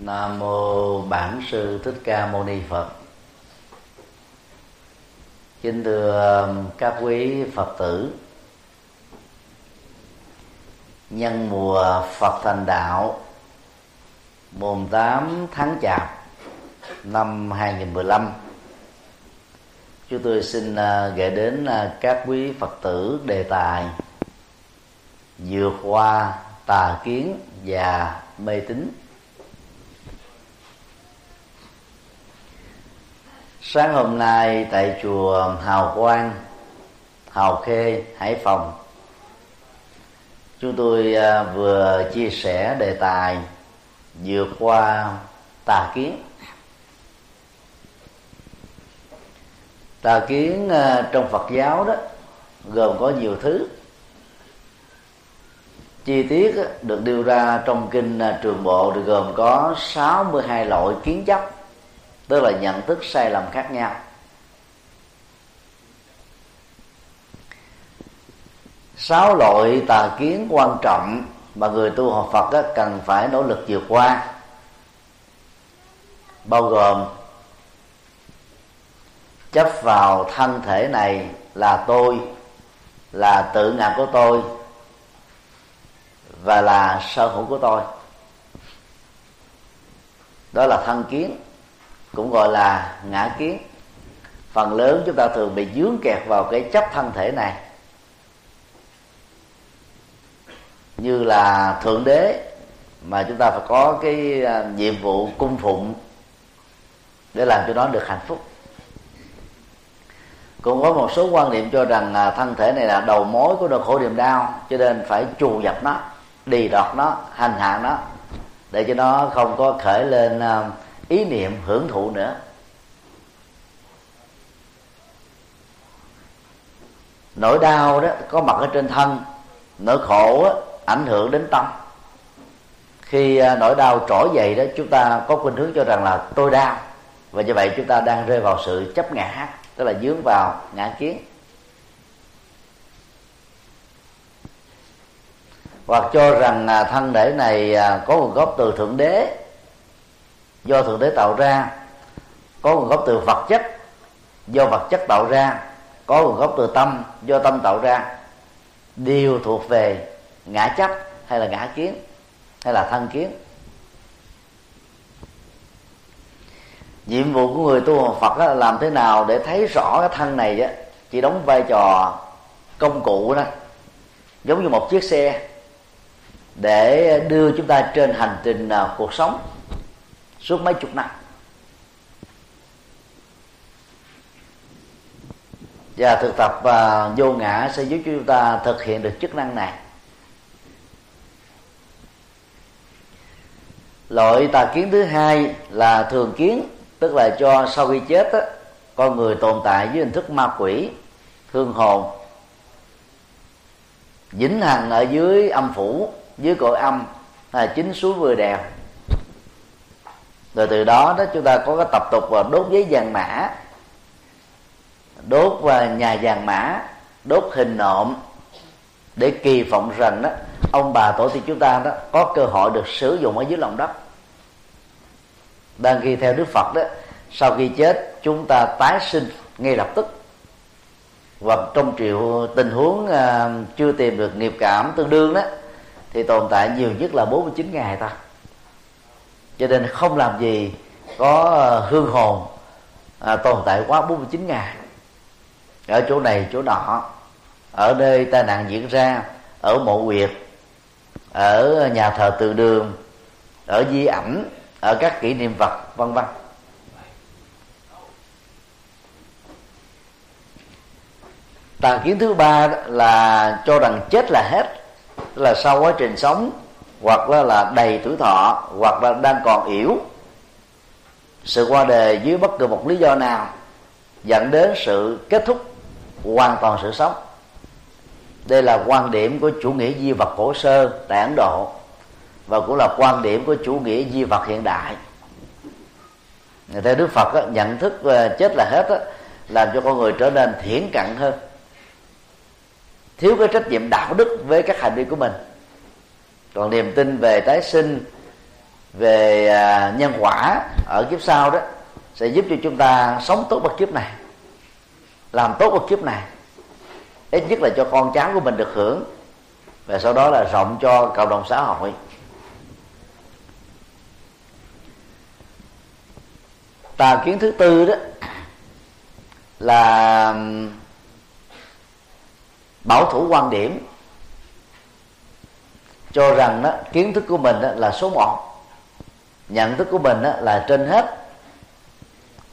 Nam mô Bản sư Thích Ca Mâu Ni Phật. Kính thưa um, các quý Phật tử. Nhân mùa Phật thành đạo, mùng 8 tháng Chạp năm 2015 chúng tôi xin uh, gửi đến uh, các quý Phật tử đề tài vượt qua tà kiến và mê tín sáng hôm nay tại chùa hào quang, hào khê, hải phòng, chúng tôi à, vừa chia sẻ đề tài vượt qua tà kiến. Tà kiến à, trong phật giáo đó gồm có nhiều thứ. Chi tiết được đưa ra trong kinh à, trường bộ được gồm có 62 loại kiến chấp tức là nhận thức sai lầm khác nhau. Sáu loại tà kiến quan trọng mà người tu học Phật cần phải nỗ lực vượt qua. Bao gồm chấp vào thân thể này là tôi, là tự ngã của tôi, và là sở hữu của tôi. Đó là thân kiến cũng gọi là ngã kiến. Phần lớn chúng ta thường bị dướng kẹt vào cái chấp thân thể này. Như là thượng đế, mà chúng ta phải có cái à, nhiệm vụ cung phụng để làm cho nó được hạnh phúc. Cũng có một số quan niệm cho rằng à, thân thể này là đầu mối của nỗi khổ niềm đau, cho nên phải trù dập nó, đi đọt nó, hành hạ nó, để cho nó không có khởi lên à, ý niệm hưởng thụ nữa. Nỗi đau đó có mặt ở trên thân nỗi khổ đó, ảnh hưởng đến tâm. Khi à, nỗi đau trỗi dậy đó chúng ta có khuynh hướng cho rằng là tôi đau. Và như vậy chúng ta đang rơi vào sự chấp ngã tức là dướng vào ngã kiến. Hoặc cho rằng à, thân thể này à, có nguồn gốc từ thượng đế do thượng đế tạo ra, có nguồn gốc từ vật chất. Do vật chất tạo ra, có nguồn gốc từ tâm. Do tâm tạo ra, đều thuộc về ngã chấp hay là ngã kiến hay là thân kiến. Nhiệm vụ của người tu học Phật là làm thế nào để thấy rõ cái thân này á, chỉ đóng vai trò công cụ đó. Giống như một chiếc xe để đưa chúng ta trên hành trình à, cuộc sống suốt mấy chục năm. Và thực tập và vô ngã sẽ giúp chúng ta thực hiện được chức năng này. Loại tà kiến thứ hai là thường kiến tức là cho sau khi chết đó, con người tồn tại dưới hình thức ma quỷ thương hồn. Vĩnh hằng ở dưới âm phủ dưới cội âm là chính suối vừa đèo rồi từ đó đó chúng ta có cái tập tục và đốt giấy vàng mã đốt và nhà vàng mã đốt hình nộm. Để kỳ vọng rằng đó ông bà tổ tiên chúng ta đó có cơ hội được sử dụng ở dưới lòng đất. Đang ghi theo đức phật đó sau khi chết chúng ta tái sinh ngay lập tức. Và trong triệu tình huống uh, chưa tìm được nghiệp cảm tương đương đó thì tồn tại nhiều nhất là 49 ngày ta cho nên không làm gì có ờ, hương hồn à, tồn tại quá 49 ngày. Ở chỗ này chỗ nọ ở nơi tai nạn diễn ra ở mộ quyệt ở nhà thờ từ đường ở di ảnh ở các kỷ niệm vật vân vân. Tà kiến thứ ba là cho rằng chết là hết là sau quá trình sống hoặc là, là đầy tuổi thọ hoặc là đang còn yếu. Sự qua đời dưới bất cứ một lý do nào dẫn đến sự kết thúc hoàn toàn sự sống. Đây là quan điểm của chủ nghĩa di vật cổ sơ tại ấn độ và cũng là quan điểm của chủ nghĩa di vật hiện đại. Người theo đức phật đó, nhận thức ờ, chết là hết đó, làm cho con người trở nên thiển cận hơn. Thiếu cái trách nhiệm đạo đức với các hành vi của mình còn niềm tin về tái sinh, về à, nhân quả ở kiếp sau đó sẽ giúp cho chúng ta sống tốt ở kiếp này, làm tốt ở kiếp này. Ít nhất là cho con cháu của mình được hưởng và sau đó là rộng cho cộng đồng xã hội. Tà kiến thứ tư đó là bảo thủ quan điểm cho rằng đó kiến thức của mình đó là số một. Nhận thức của mình đó là trên hết.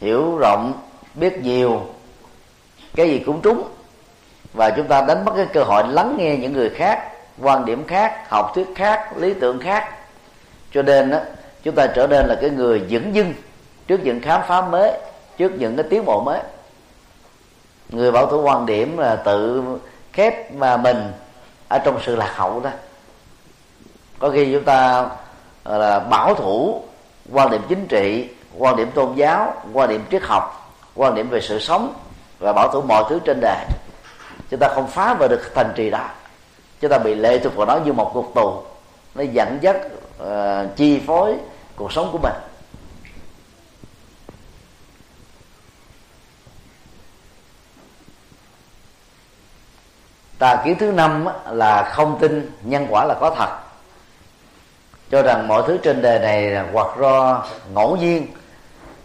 Hiểu rộng biết nhiều. Cái gì cũng trúng. Và chúng ta đánh mất cái cơ hội lắng nghe những người khác quan điểm khác học thuyết khác lý tưởng khác. Cho nên đó, chúng ta trở nên là cái người dững dưng trước những khám phá mới trước những cái tiến bộ mới. Người bảo thủ quan điểm là tự khép mà mình ở trong sự lạc hậu đó có khi chúng ta là bảo thủ quan điểm chính trị quan điểm tôn giáo quan điểm triết học quan điểm về sự sống và bảo thủ mọi thứ trên đời chúng ta không phá vỡ được thành trì đó. Chúng ta bị lệ thuộc vào nó như một cuộc tù. Nó dẫn dắt uh, chi phối cuộc sống của mình. Tà kiến thứ năm là không tin nhân quả là có thật cho rằng mọi thứ trên đời này là hoặc do ngẫu nhiên,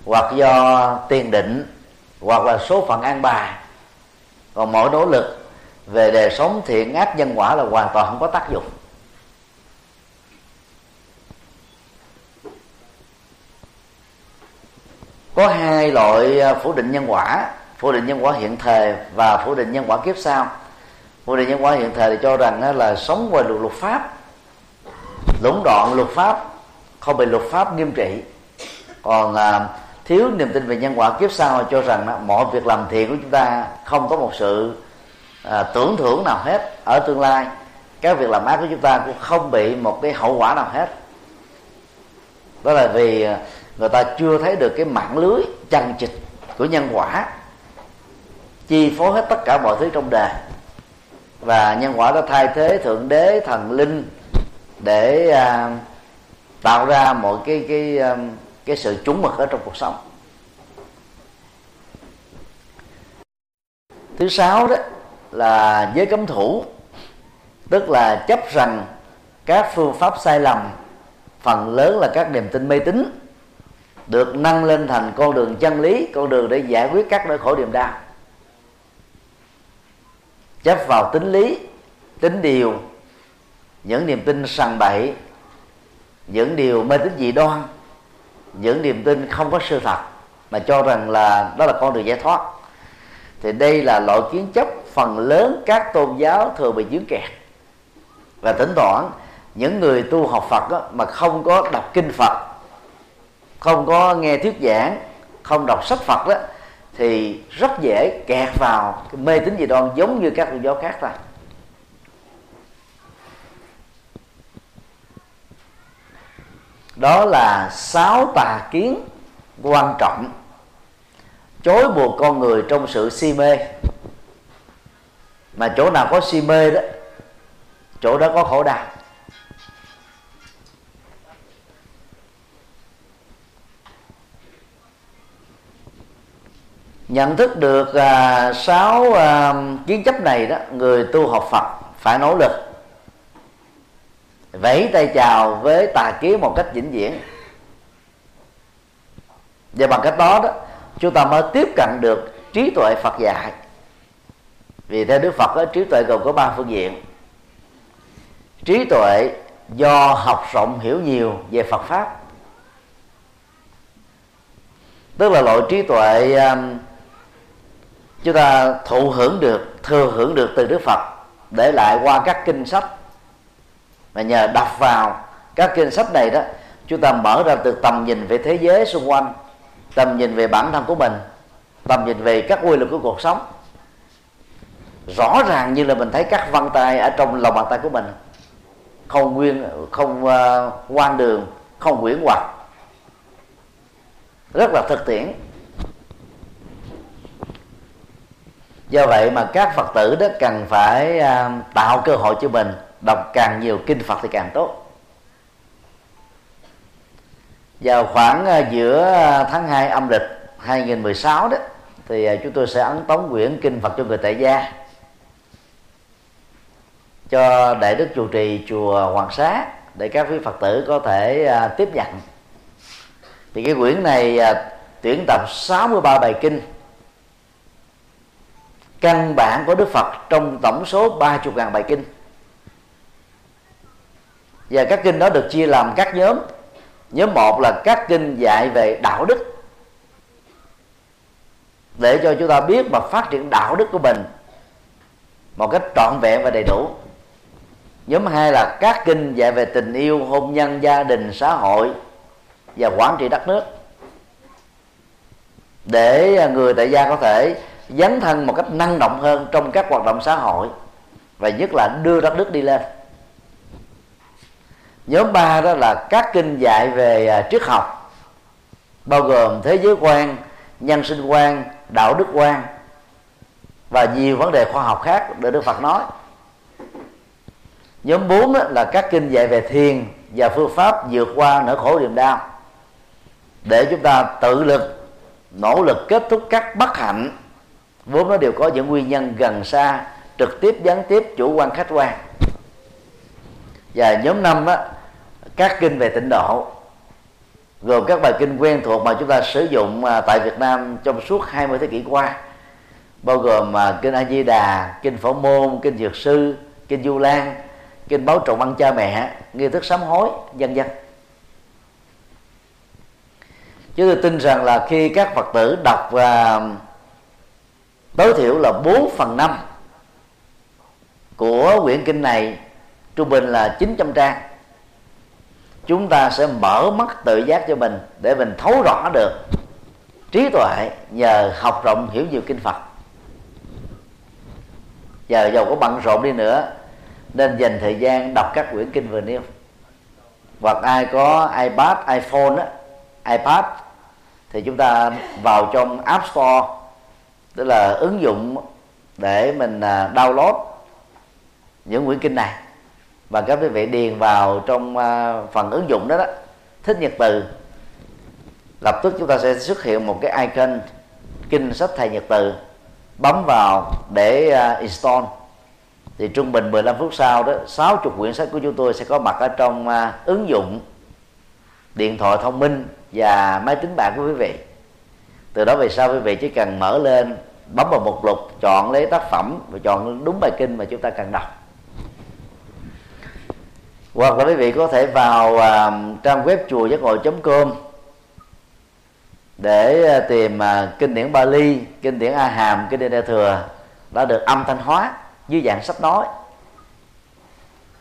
hoặc do tiền định, hoặc là số phận an bài. Còn mọi nỗ lực về đời sống thiện ác nhân quả là hoàn toàn không có tác dụng. Có hai loại à, phủ định nhân quả. Phủ định nhân quả hiện thời và phủ định nhân quả kiếp sau. Phủ định nhân quả hiện thời thì cho rằng à, là sống ngoài luật luật pháp lũng đoạn luật pháp không bị luật pháp nghiêm trị. Còn à, thiếu niềm tin về nhân quả kiếp sau cho rằng đó, mọi việc làm thiện của chúng ta không có một sự à, tưởng thưởng nào hết ở tương lai. Các việc làm ác của chúng ta cũng không bị một cái hậu quả nào hết. Đó là vì à, người ta chưa thấy được cái mạng lưới chằng chịch của nhân quả chi phối hết tất cả mọi thứ trong đời. Và nhân quả đã thay thế thượng đế thần linh để à, tạo ra một cái cái à, cái sự trúng mực ở trong cuộc sống. Thứ sáu đó là giới cấm thủ tức là chấp rằng các phương pháp sai lầm phần lớn là các niềm tin mê tín được nâng lên thành con đường chân lý con đường để giải quyết các nỗi khổ niềm đau. Chấp vào tính lý tính điều những niềm tin sằng bậy những điều mê tín dị đoan những niềm tin không có sự thật mà cho rằng là đó là con đường giải thoát. Thì đây là loại kiến chấp phần lớn các tôn giáo thường bị dướng kẹt. Và thỉnh thoảng những người tu học Phật đó, mà không có đọc kinh Phật không có nghe thuyết giảng không đọc sách Phật đó thì rất dễ kẹt vào cái mê tín dị đoan giống như các tôn giáo khác thôi. Đó là sáu tà kiến quan trọng chối buộc con người trong sự si mê. Mà chỗ nào có si mê đó chỗ đó có khổ đau. Nhận thức được à, sáu à, kiến chấp này đó người tu học Phật phải nỗ lực vẫy tay chào với tà kiến một cách vĩnh viễn. Và bằng cách đó đó chúng ta mới tiếp cận được trí tuệ Phật dạy. Vì theo Đức Phật đó, trí tuệ gồm có ba phương diện. Trí tuệ do học rộng hiểu nhiều về Phật pháp. Tức là loại trí tuệ um, chúng ta thụ hưởng được thừa hưởng được từ Đức Phật để lại qua các kinh sách mà nhờ đọc vào các kinh sách này đó chúng ta mở ra từ tầm nhìn về thế giới xung quanh tầm nhìn về bản thân của mình tầm nhìn về các quy luật của cuộc sống. Rõ ràng như là mình thấy các văn tay ở trong lòng bàn tay của mình không nguyên không ờ, uh, quan đường không quyển hoặc rất là thực tiễn. Do vậy mà các phật tử đó cần phải uh, tạo cơ hội cho mình đọc càng nhiều, kinh phật thì càng tốt. Vào khoảng à, giữa à, tháng 2 âm lịch 2016 đó, thì à, chúng tôi sẽ ấn tống quyển kinh Phật cho người tại gia. Cho đại đức chủ trì chùa Hoàng Xá, để các quý Phật tử có thể tiếp nhận. Thì cái quyển này tuyển tập 63 bài kinh. Căn bản của Đức Phật trong tổng số 30.000 bài kinh và các kinh đó được chia làm các nhóm. Nhóm một là các kinh dạy về đạo đức. Để cho chúng ta biết và phát triển đạo đức của mình một cách trọn vẹn và đầy đủ. Nhóm hai là các kinh dạy về tình yêu, hôn nhân, gia đình, xã hội và quản trị đất nước. Để người tại gia có thể dấn thân một cách năng động hơn trong các hoạt động xã hội và nhất là đưa đất nước đi lên nhóm ba đó là các kinh dạy về à, triết học, bao gồm thế giới quan, nhân sinh quan, đạo đức quan và nhiều vấn đề khoa học khác để Đức Phật nói. Nhóm bốn là các kinh dạy về thiền và phương pháp vượt qua nỗi khổ niềm đau để chúng ta tự lực, nỗ lực kết thúc các bất hạnh. Vốn nó đều có những nguyên nhân gần xa, trực tiếp gián tiếp chủ quan khách quan và nhóm năm đó các kinh về tịnh độ gồm các bài kinh quen thuộc mà chúng ta sử dụng à, tại Việt Nam trong suốt 20 thế kỷ qua bao gồm à, kinh A Di Đà, kinh Phổ Môn, kinh Dược Sư, kinh Du Lan, kinh Báo Trọng Ăn Cha Mẹ, nghi thức sám hối, vân vân. Chúng tôi tin rằng là khi các Phật tử đọc và tối thiểu là 4 phần 5 của quyển kinh này trung bình là 900 trang. Chúng ta sẽ mở mắt tự giác cho mình để mình thấu rõ được trí tuệ nhờ học rộng hiểu nhiều kinh Phật. Giờ giàu có bận rộn đi nữa nên dành thời gian đọc các quyển kinh vừa nêu. Hoặc ai có iPad, iPhone á, iPad thì chúng ta vào trong App Store tức là ứng dụng để mình à, download những quyển kinh này và các quý vị điền vào trong à, phần ứng dụng đó đó. Thích nhật từ. Lập tức chúng ta sẽ xuất hiện một cái icon kinh sách thầy nhật từ. Bấm vào để à, install. Thì trung bình 15 phút sau đó 60 quyển sách của chúng tôi sẽ có mặt ở trong à, ứng dụng điện thoại thông minh và máy tính bảng của quý vị. Từ đó về sau quý vị chỉ cần mở lên, bấm vào mục lục, chọn lấy tác phẩm và chọn đúng bài kinh mà chúng ta cần đọc hoặc là quý vị có thể vào uh, trang web chùa giác ngộ com để uh, tìm uh, kinh điển Bali, kinh điển A Hàm, kinh điển Đại thừa đã được âm thanh hóa dưới dạng sách nói.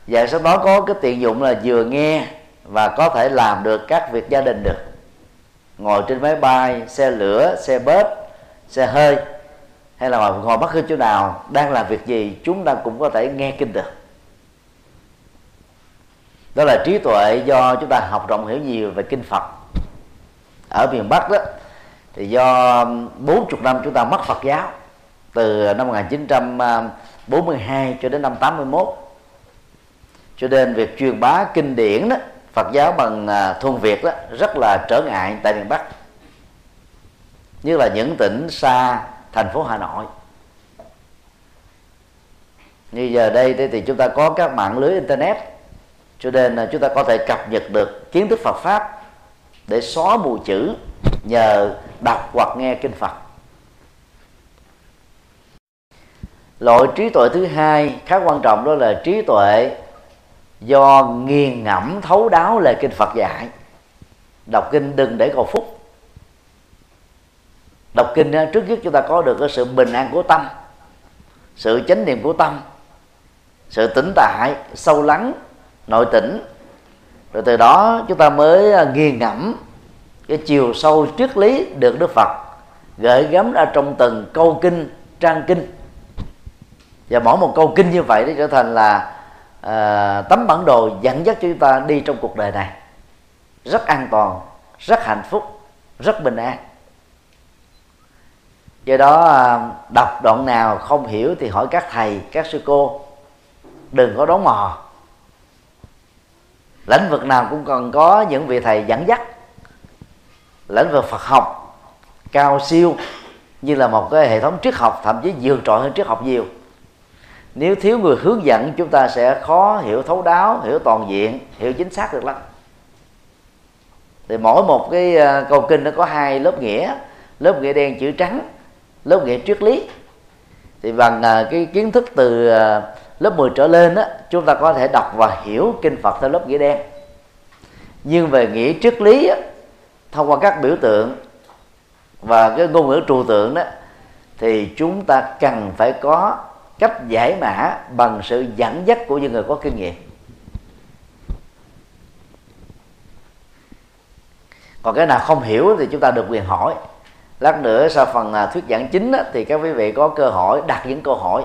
Dạng sách nói có cái tiện dụng là vừa nghe và có thể làm được các việc gia đình được. Ngồi trên máy bay, xe lửa, xe bớt, xe hơi hay là ngồi bất cứ chỗ nào đang làm việc gì chúng ta cũng có thể nghe kinh được đó là trí tuệ do chúng ta học rộng hiểu nhiều về kinh Phật. Ở miền Bắc đó, thì do 40 năm chúng ta mất Phật giáo, từ năm 1942 cho đến năm 81 cho nên việc truyền bá kinh điển đó, Phật giáo bằng à, thuần Việt đó, rất là trở ngại tại miền Bắc. Như là những tỉnh xa thành phố Hà Nội. Như giờ đây thì chúng ta có các mạng lưới internet cho nên là chúng ta có thể cập nhật được kiến thức Phật pháp để xóa mù chữ nhờ đọc hoặc nghe kinh Phật. Loại trí tuệ thứ hai khá quan trọng đó là trí tuệ do nghiền ngẫm, thấu đáo lời kinh Phật dạy. Đọc kinh đừng để cầu phúc. Đọc kinh à, trước nhất chúng ta có được cái sự bình an của tâm, sự chánh niệm của tâm, sự tĩnh tại, sâu lắng nội tỉnh. Rồi từ đó chúng ta mới à, nghiền ngẫm cái chiều sâu triết lý được Đức Phật gửi gắm ra trong từng câu kinh trang kinh. Và mỗi một câu kinh như vậy nó trở thành là à, tấm bản đồ dẫn dắt cho chúng ta đi trong cuộc đời này. Rất an toàn rất hạnh phúc rất bình an. Do đó à, đọc đoạn nào không hiểu thì hỏi các thầy các sư cô đừng có đón mò lĩnh vực nào cũng cần có những vị thầy dẫn dắt. Lĩnh vực Phật học, cao siêu, như là một cái hệ thống triết học, thậm chí vượt trội hơn triết học nhiều. Nếu thiếu người hướng dẫn, chúng ta sẽ khó hiểu thấu đáo, hiểu toàn diện, hiểu chính xác được lắm. Thì mỗi một cái ờ, câu kinh nó có hai lớp nghĩa. Lớp nghĩa đen chữ trắng, lớp nghĩa triết lý. Thì bằng ờ, cái kiến thức từ ờ, lớp 10 trở lên á chúng ta có thể đọc và hiểu kinh Phật theo lớp nghĩa đen. Nhưng về nghĩa triết lý á, thông qua các biểu tượng và cái ngôn ngữ trừu tượng đó thì chúng ta cần phải có cách giải mã bằng sự dẫn dắt của những người có kinh nghiệm. Còn cái nào không hiểu thì chúng ta được quyền hỏi. Lát nữa sau phần à, thuyết giảng chính á, thì các quý vị có cơ hội đặt những câu hỏi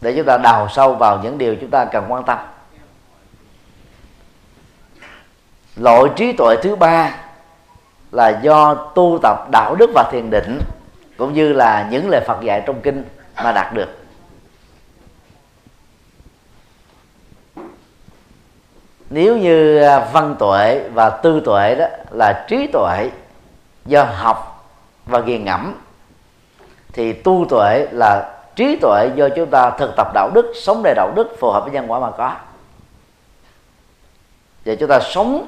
để chúng ta đào sâu vào những điều chúng ta cần quan tâm. Loại trí tuệ thứ ba là do tu tập đạo đức và thiền định, cũng như là những lời Phật dạy trong kinh mà đạt được. Nếu như à, văn tuệ và tư tuệ đó là trí tuệ do học và ghi ngẫm, thì tu tuệ là trí tuệ do chúng ta thực tập đạo đức, sống đầy đạo đức phù hợp với nhân quả mà có. Và chúng ta sống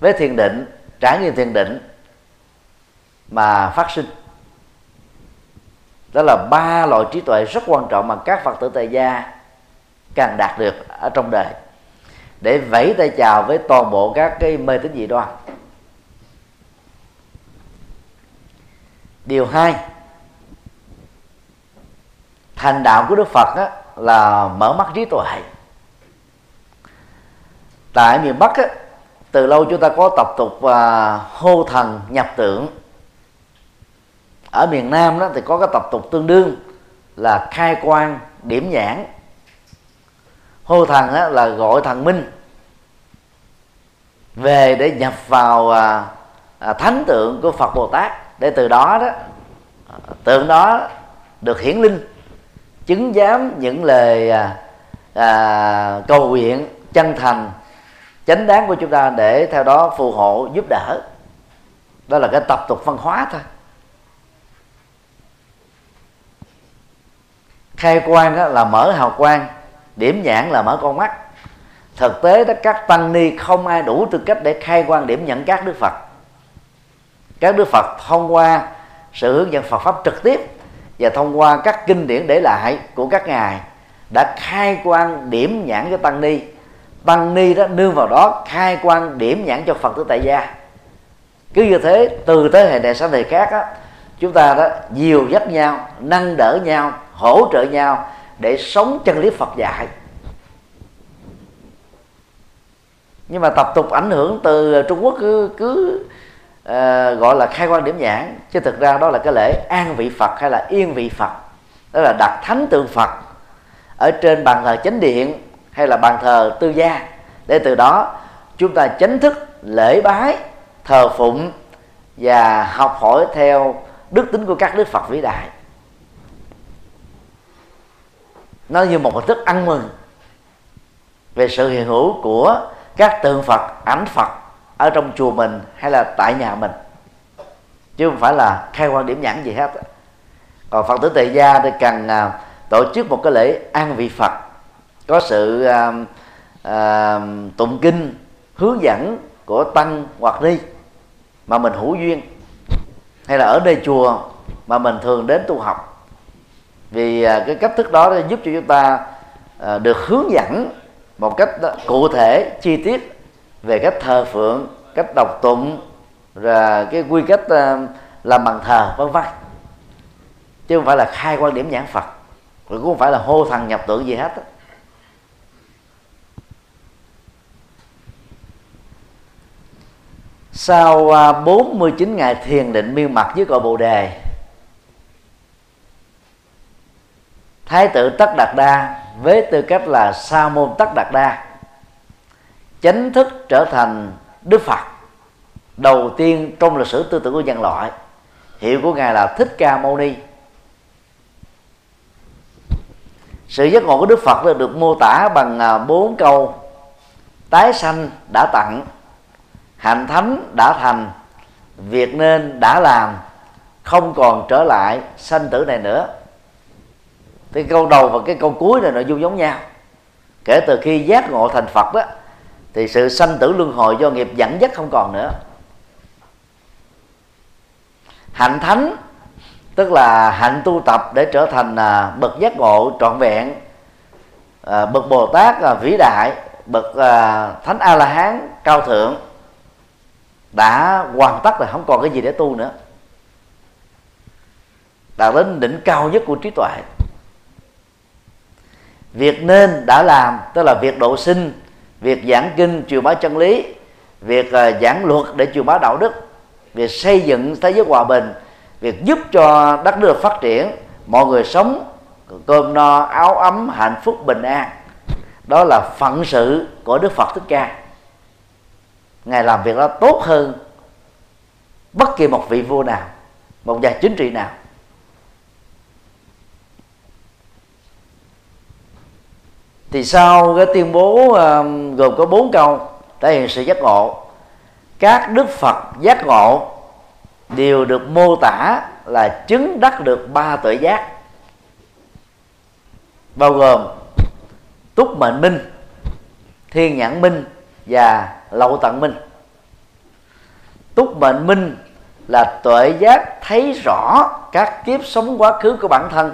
với thiền định, trải nghiệm thiền định mà phát sinh. Đó là ba loại trí tuệ rất quan trọng mà các phật tử tại gia càng đạt được ở trong đời. Để vẫy tay chào với toàn bộ các cái mê tín dị đoan. Điều hai thành đạo của đức phật á, là mở mắt trí tuệ. Tại miền bắc á, từ lâu chúng ta có tập tục à, hô thần nhập tượng. Ở miền nam đó thì có cái tập tục tương đương là khai quan điểm nhãn. Hô thần á, là gọi thần minh. Về để nhập vào à, à, thánh tượng của phật bồ tát. Để từ đó đó à, tượng đó được hiển linh chứng giám những lời à, à, cầu nguyện chân thành chánh đáng của chúng ta để theo đó phù hộ giúp đỡ. Đó là cái tập tục văn hóa thôi. Khai quang là mở hào quang điểm nhãn là mở con mắt. Thực tế đó các tăng ni không ai đủ tư cách để khai quan điểm nhận các đức phật. Các đức phật thông qua sự hướng dẫn phật pháp trực tiếp và thông qua các kinh điển để lại của các ngài đã khai quan điểm nhãn cho tăng ni. Tăng ni đó nương vào đó khai quan điểm nhãn cho phật tử tại gia. Cứ như thế, từ thế hệ này sang thế khác á, chúng ta đó nhiều dắt nhau, nâng đỡ nhau, hỗ trợ nhau để sống chân lý phật dạy. Nhưng mà tập tục ảnh hưởng từ trung quốc cứ cứ uh, gọi là khai quan điểm nhãn chứ thực ra đó là cái lễ an vị phật hay là yên vị phật. Đó là đặt thánh tượng phật ở trên bàn thờ chánh điện hay là bàn thờ tư gia. Để từ đó chúng ta chánh thức lễ bái thờ phụng và học hỏi theo đức tính của các đức phật vĩ đại. Nó như một hình thức ăn mừng về sự hiện hữu của các tượng phật ảnh phật ở trong chùa mình hay là tại nhà mình? Chứ không phải là khai quan điểm nhãn gì hết. Còn phật tử tề gia thì cần à, tổ chức một cái lễ an vị phật có sự à, à, tụng kinh hướng dẫn của tăng hoặc ni mà mình hữu duyên hay là ở đây chùa mà mình thường đến tu học. Vì à, cái cách thức đó giúp cho chúng ta à, được hướng dẫn một cách cụ thể chi tiết về cách thờ phượng, cách đọc tụng và cái quy cách ờ, làm bằng thờ, vân vân. Chứ không phải là khai quan điểm nhãn phật cũng không phải là hô thần nhập tượng gì hết sau ờ, 49 ngày thiền định miên mặt dưới cội bồ đề, thái tử tất đạt đa, với tư cách là sa môn tất đạt đa chánh thức trở thành đức phật. Đầu tiên trong lịch sử tư tưởng của nhân loại, hiệu của ngài là thích ca mâu ni. Sự giác ngộ của đức phật được mô tả bằng à, bốn câu. Tái sanh đã tặng hạnh thánh đã thành, việc nên đã làm, không còn trở lại sanh tử này nữa. Cái câu đầu và cái câu cuối này nội dung giống nhau. Kể từ khi giác ngộ thành phật đó thì sự sanh tử luân hồi do nghiệp dẫn dắt không còn nữa. Hạnh thánh, tức là hạnh tu tập để trở thành à, bậc giác ngộ trọn vẹn à, bậc bồ tát à, vĩ đại, bậc thánh a la hán cao thượng, đã hoàn tất là không còn cái gì để tu nữa. Đạt đến đỉnh cao nhất của trí tuệ. Việc nên đã làm, tức là việc độ sinh việc giảng kinh truyền bá chân lý việc uh, giảng luật để truyền bá đạo đức việc xây dựng thế giới hòa bình việc giúp cho đất nước phát triển mọi người sống cơm no áo ấm hạnh phúc bình an. Đó là phận sự của đức phật thích ca. Ngài làm việc đó tốt hơn bất kỳ một vị vua nào một nhà chính trị nào. Thì sau cái tuyên bố uh, gồm có bốn câu thể hiện sự giác ngộ. Các đức phật giác ngộ đều được mô tả là chứng đắc được ba tuệ giác bao gồm túc mệnh minh thiên nhãn minh và lậu tận minh. Túc mệnh minh là tuệ giác thấy rõ các kiếp sống quá khứ của bản thân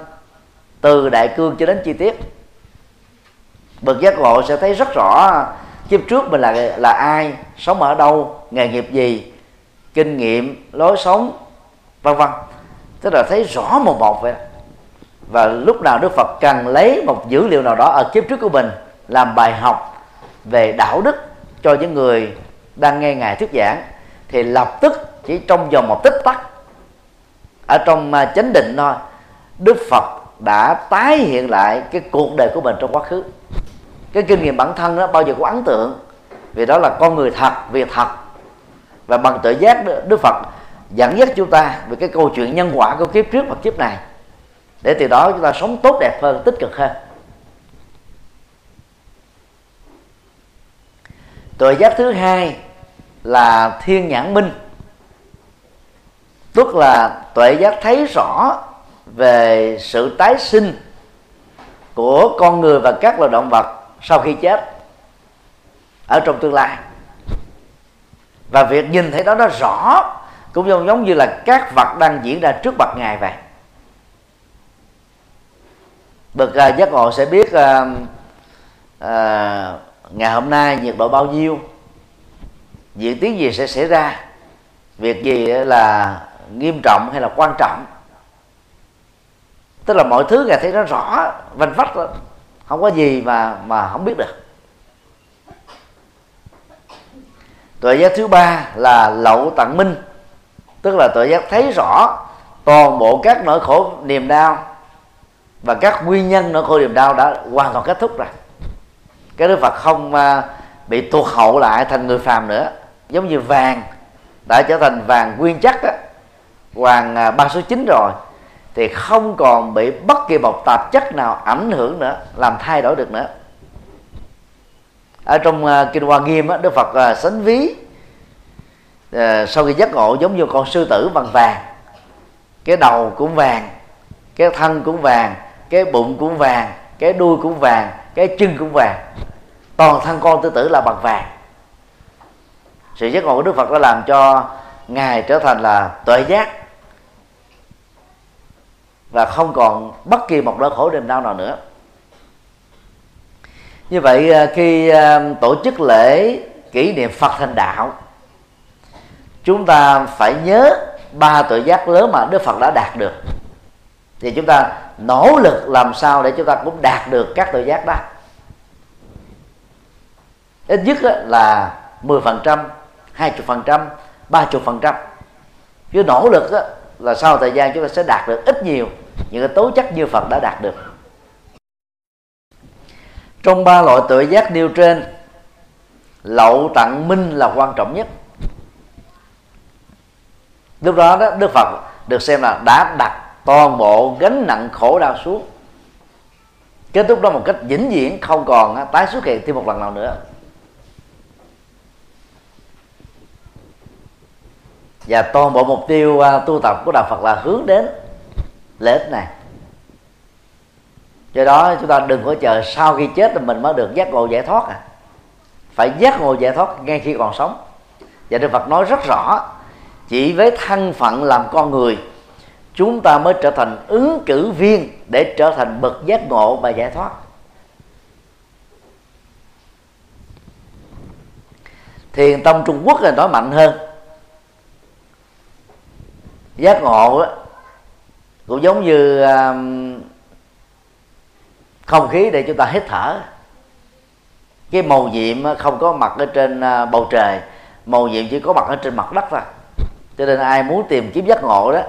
từ đại cương cho đến chi tiết bậc giác ngộ sẽ thấy rất rõ kiếp trước mình là là ai, sống ở đâu, nghề nghiệp gì, kinh nghiệm, lối sống, vân vân. Tức là thấy rõ một một vậy và lúc nào đức phật cần lấy một dữ liệu nào đó ở kiếp trước của mình làm bài học về đạo đức cho những người đang nghe ngài thuyết giảng, thì lập tức chỉ trong vòng một tích tắc, ở trong à, chánh định thôi, đức phật đã tái hiện lại cái cuộc đời của mình trong quá khứ cái kinh nghiệm bản thân đó bao giờ cũng ấn tượng. Vì đó là con người thật, việc thật. Và bằng tự giác đức phật dẫn dắt chúng ta về cái câu chuyện nhân quả của kiếp trước và kiếp này. Để từ đó chúng ta sống tốt đẹp hơn, tích cực hơn. Tuệ giác thứ hai là thiên nhãn minh. Tức là tuệ giác thấy rõ về sự tái sinh của con người và các loài động vật sau khi chết ở trong tương lai. Và việc nhìn thấy đó nó rõ cũng giống giống như là các vật đang diễn ra trước mặt ngài vậy. Bậc uh, giác ngộ sẽ biết uh, uh, ngày hôm nay nhiệt độ bao nhiêu diễn tiến gì sẽ xảy ra việc gì là nghiêm trọng hay là quan trọng. Tức là mọi thứ ngài thấy nó rõ vành vách không có gì mà mà không biết được. Tuệ giác thứ ba là lậu tặng minh. Tức là tuệ giác thấy rõ toàn bộ các nỗi khổ niềm đau và các nguyên nhân nỗi khổ niềm đau đã hoàn toàn kết thúc rồi. Cái đức phật không à, bị tuột hậu lại thành người phàm nữa. Giống như vàng đã trở thành vàng nguyên chất á. Vàng à, ba số chín rồi thì không còn bị bất kỳ một tạp chất nào ảnh hưởng nữa làm thay đổi được nữa. Ở trong uh, kinh hoa nghiêm á, đức phật uh, sánh ví uh, sau khi giác ngộ giống như con sư tử bằng vàng. Cái đầu cũng vàng cái thân cũng vàng cái bụng cũng vàng cái đuôi cũng vàng cái chân cũng vàng. Toàn thân con sư tử là bằng vàng. Sự giác ngộ của đức phật đã làm cho ngài trở thành là tuệ giác và không còn bất kỳ một nỗi khổ niềm đau nào nữa. Như vậy à, khi à, tổ chức lễ kỷ niệm phật thành đạo chúng ta phải nhớ ba tội giác lớn mà đức phật đã đạt được. Thì chúng ta nỗ lực làm sao để chúng ta cũng đạt được các tội giác đó. Ít nhất là 10%, 20%, 30%. Chứ nỗ lực là sau thời gian chúng ta sẽ đạt được ít nhiều những cái tố chất như Phật đã đạt được. Trong ba loại tự giác nêu trên lậu tặng minh là quan trọng nhất. Lúc đó, đó đức phật được xem là đã đặt toàn bộ gánh nặng khổ đau xuống. Kết thúc đó một cách vĩnh viễn không còn tái xuất hiện thêm một lần nào nữa. Và toàn bộ mục tiêu uh, tu tập của đạo Phật là hướng đến lợi ích này. Do đó chúng ta đừng có chờ sau khi chết thì mình mới được giác ngộ giải thoát à. Phải giác ngộ giải thoát ngay khi còn sống. Và Đức Phật nói rất rõ chỉ với thân phận làm con người chúng ta mới trở thành ứng cử viên để trở thành bậc giác ngộ và giải thoát. Thiền tông trung quốc là nói mạnh hơn giác ngộ đó, cũng giống như um, không khí để chúng ta hít thở. Cái màu nhiệm không có mặt ở trên à, bầu trời màu nhiệm chỉ có mặt ở trên mặt đất thôi. Cho nên ai muốn tìm kiếm giác ngộ đó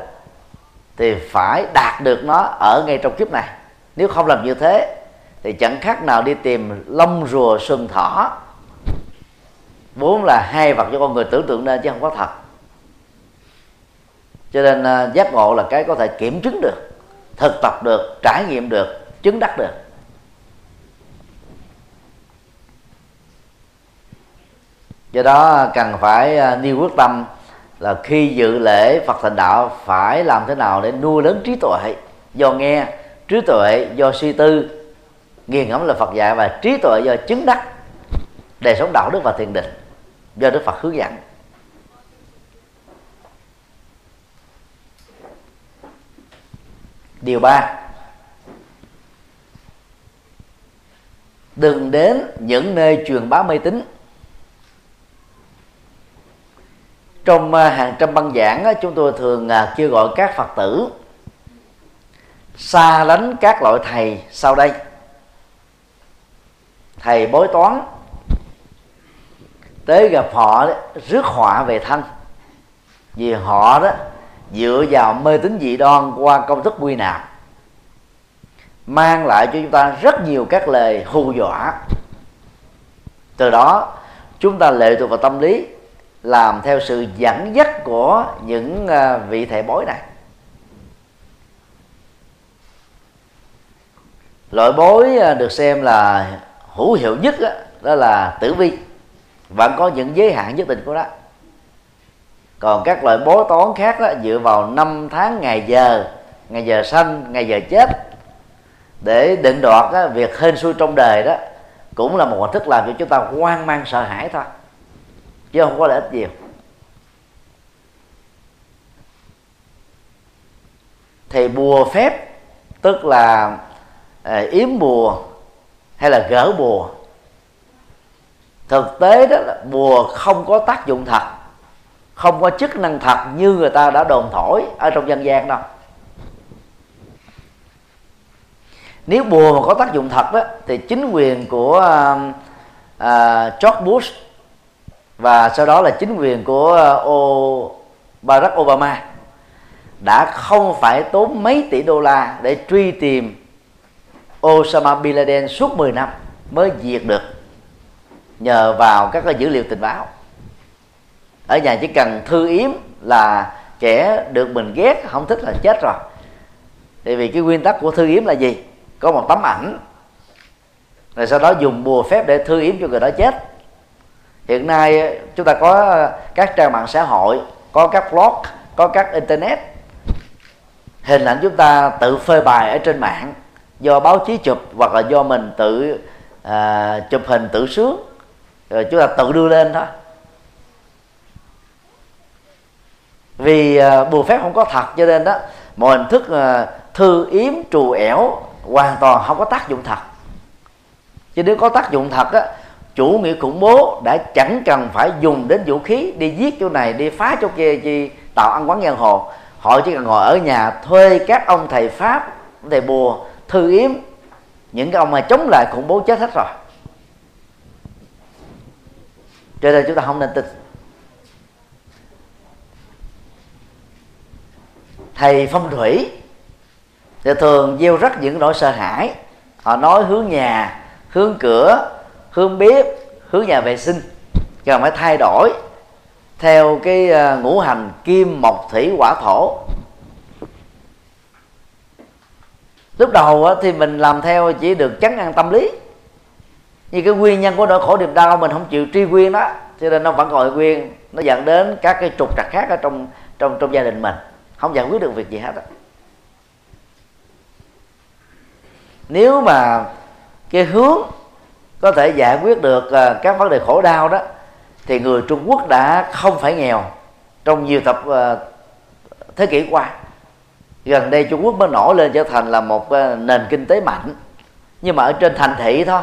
thì phải đạt được nó ở ngay trong kiếp này. Nếu không làm như thế thì chẳng khác nào đi tìm lông rùa sừng thỏ. Vốn là hai vật cho con người tưởng tượng nên chứ không có thật cho nên à, giác ngộ là cái có thể kiểm chứng được thực tập được trải nghiệm được chứng đắc được. Do đó à, cần phải à, nêu quyết tâm là khi dự lễ Phật thành đạo phải làm thế nào để nuôi lớn trí tuệ. Do nghe trí tuệ do suy tư nghiền ngẫm là Phật dạy và trí tuệ do chứng đắc đời sống đạo đức và thiền định do Đức Phật hướng dẫn. Điều ba. Đừng đến những nơi truyền bá mê tín. Trong à, hàng trăm băng giảng chúng tôi thường à, kêu gọi các phật tử xa lánh các loại thầy sau đây. Thầy bói toán, tới gặp họ, rước họa về thân vì họ đó dựa vào mê tín dị đoan qua công thức quy nạp mang lại cho chúng ta rất nhiều các lời hù dọa. Từ đó chúng ta lệ thuộc vào tâm lý làm theo sự dẫn dắt của những à, vị thầy bói này. Loại bói à, được xem là hữu hiệu nhất đó, đó là tử vi. Vẫn có những giới hạn nhất định của nó còn các loại bói toán khác đó dựa vào năm tháng ngày giờ ngày giờ sanh ngày giờ chết. Để định đoạt đó, việc hên xui trong đời đó cũng là một hình thức làm cho chúng ta hoang mang sợ hãi thôi chứ không có lợi ích nhiều. Thì bùa phép tức là à, yếm bùa hay là gỡ bùa thực tế đó là bùa không có tác dụng thật không có chức năng thật như người ta đã đồn thổi ở trong dân gian đâu. Nếu bùa mà có tác dụng thật đó thì chính quyền của uh, uh, George Bush và sau đó là chính quyền của uh, Barack Obama đã không phải tốn mấy tỷ đô la để truy tìm Osama Bin Laden suốt 10 năm mới diệt được nhờ vào các cái dữ liệu tình báo ở nhà chỉ cần thư yếm là kẻ được mình ghét không thích là chết rồi. Tại vì cái nguyên tắc của thư yếm là gì? Có một tấm ảnh. Rồi sau đó dùng bùa phép để thư yếm cho người đó chết. Hiện nay ờ, chúng ta có ờ, các trang mạng xã hội có các blog có các internet. Hình ảnh chúng ta tự phơi bài ở trên mạng do báo chí chụp hoặc là do mình tự à, chụp hình tự sướng. Rồi chúng ta tự đưa lên thôi. Vì à, bùa phép không có thật cho nên đó, mọi hình thức à, thư yếm, trù ẻo hoàn toàn không có tác dụng thật. Chứ nếu có tác dụng thật á, chủ nghĩa khủng bố đã chẳng cần phải dùng đến vũ khí đi giết chỗ này, đi phá chỗ kia chi tạo ăn quán giang hồ. Họ chỉ cần ngồi ở nhà thuê các ông thầy pháp thầy bùa, thư yếm, những cái ông mà chống lại khủng bố chết hết rồi. Cho nên chúng ta không nên tin. Thầy phong thủy. Thì thường gieo rất những nỗi sợ hãi. Họ nói hướng nhà, hướng cửa, hướng bếp, hướng nhà vệ sinh. Cần phải thay đổi. Theo cái ờ, ngũ hành kim, mộc, thủy hỏa thổ. Lúc đầu thì mình làm theo chỉ được chấn an tâm lý. Nhưng cái nguyên nhân của nỗi khổ niềm đau mình không chịu tri nguyên đó, cho nên nó vẫn gọi nguyên. Nó dẫn đến các cái trục trặc khác ở trong trong trong gia đình mình không giải quyết được việc gì hết á. nếu mà cái hướng có thể giải quyết được ờ, các vấn đề khổ đau đó, thì người Trung Quốc đã không phải nghèo trong nhiều tập ờ, thế kỷ qua gần đây Trung Quốc mới nổi lên trở thành là một ờ, nền kinh tế mạnh, nhưng mà ở trên thành thị thôi,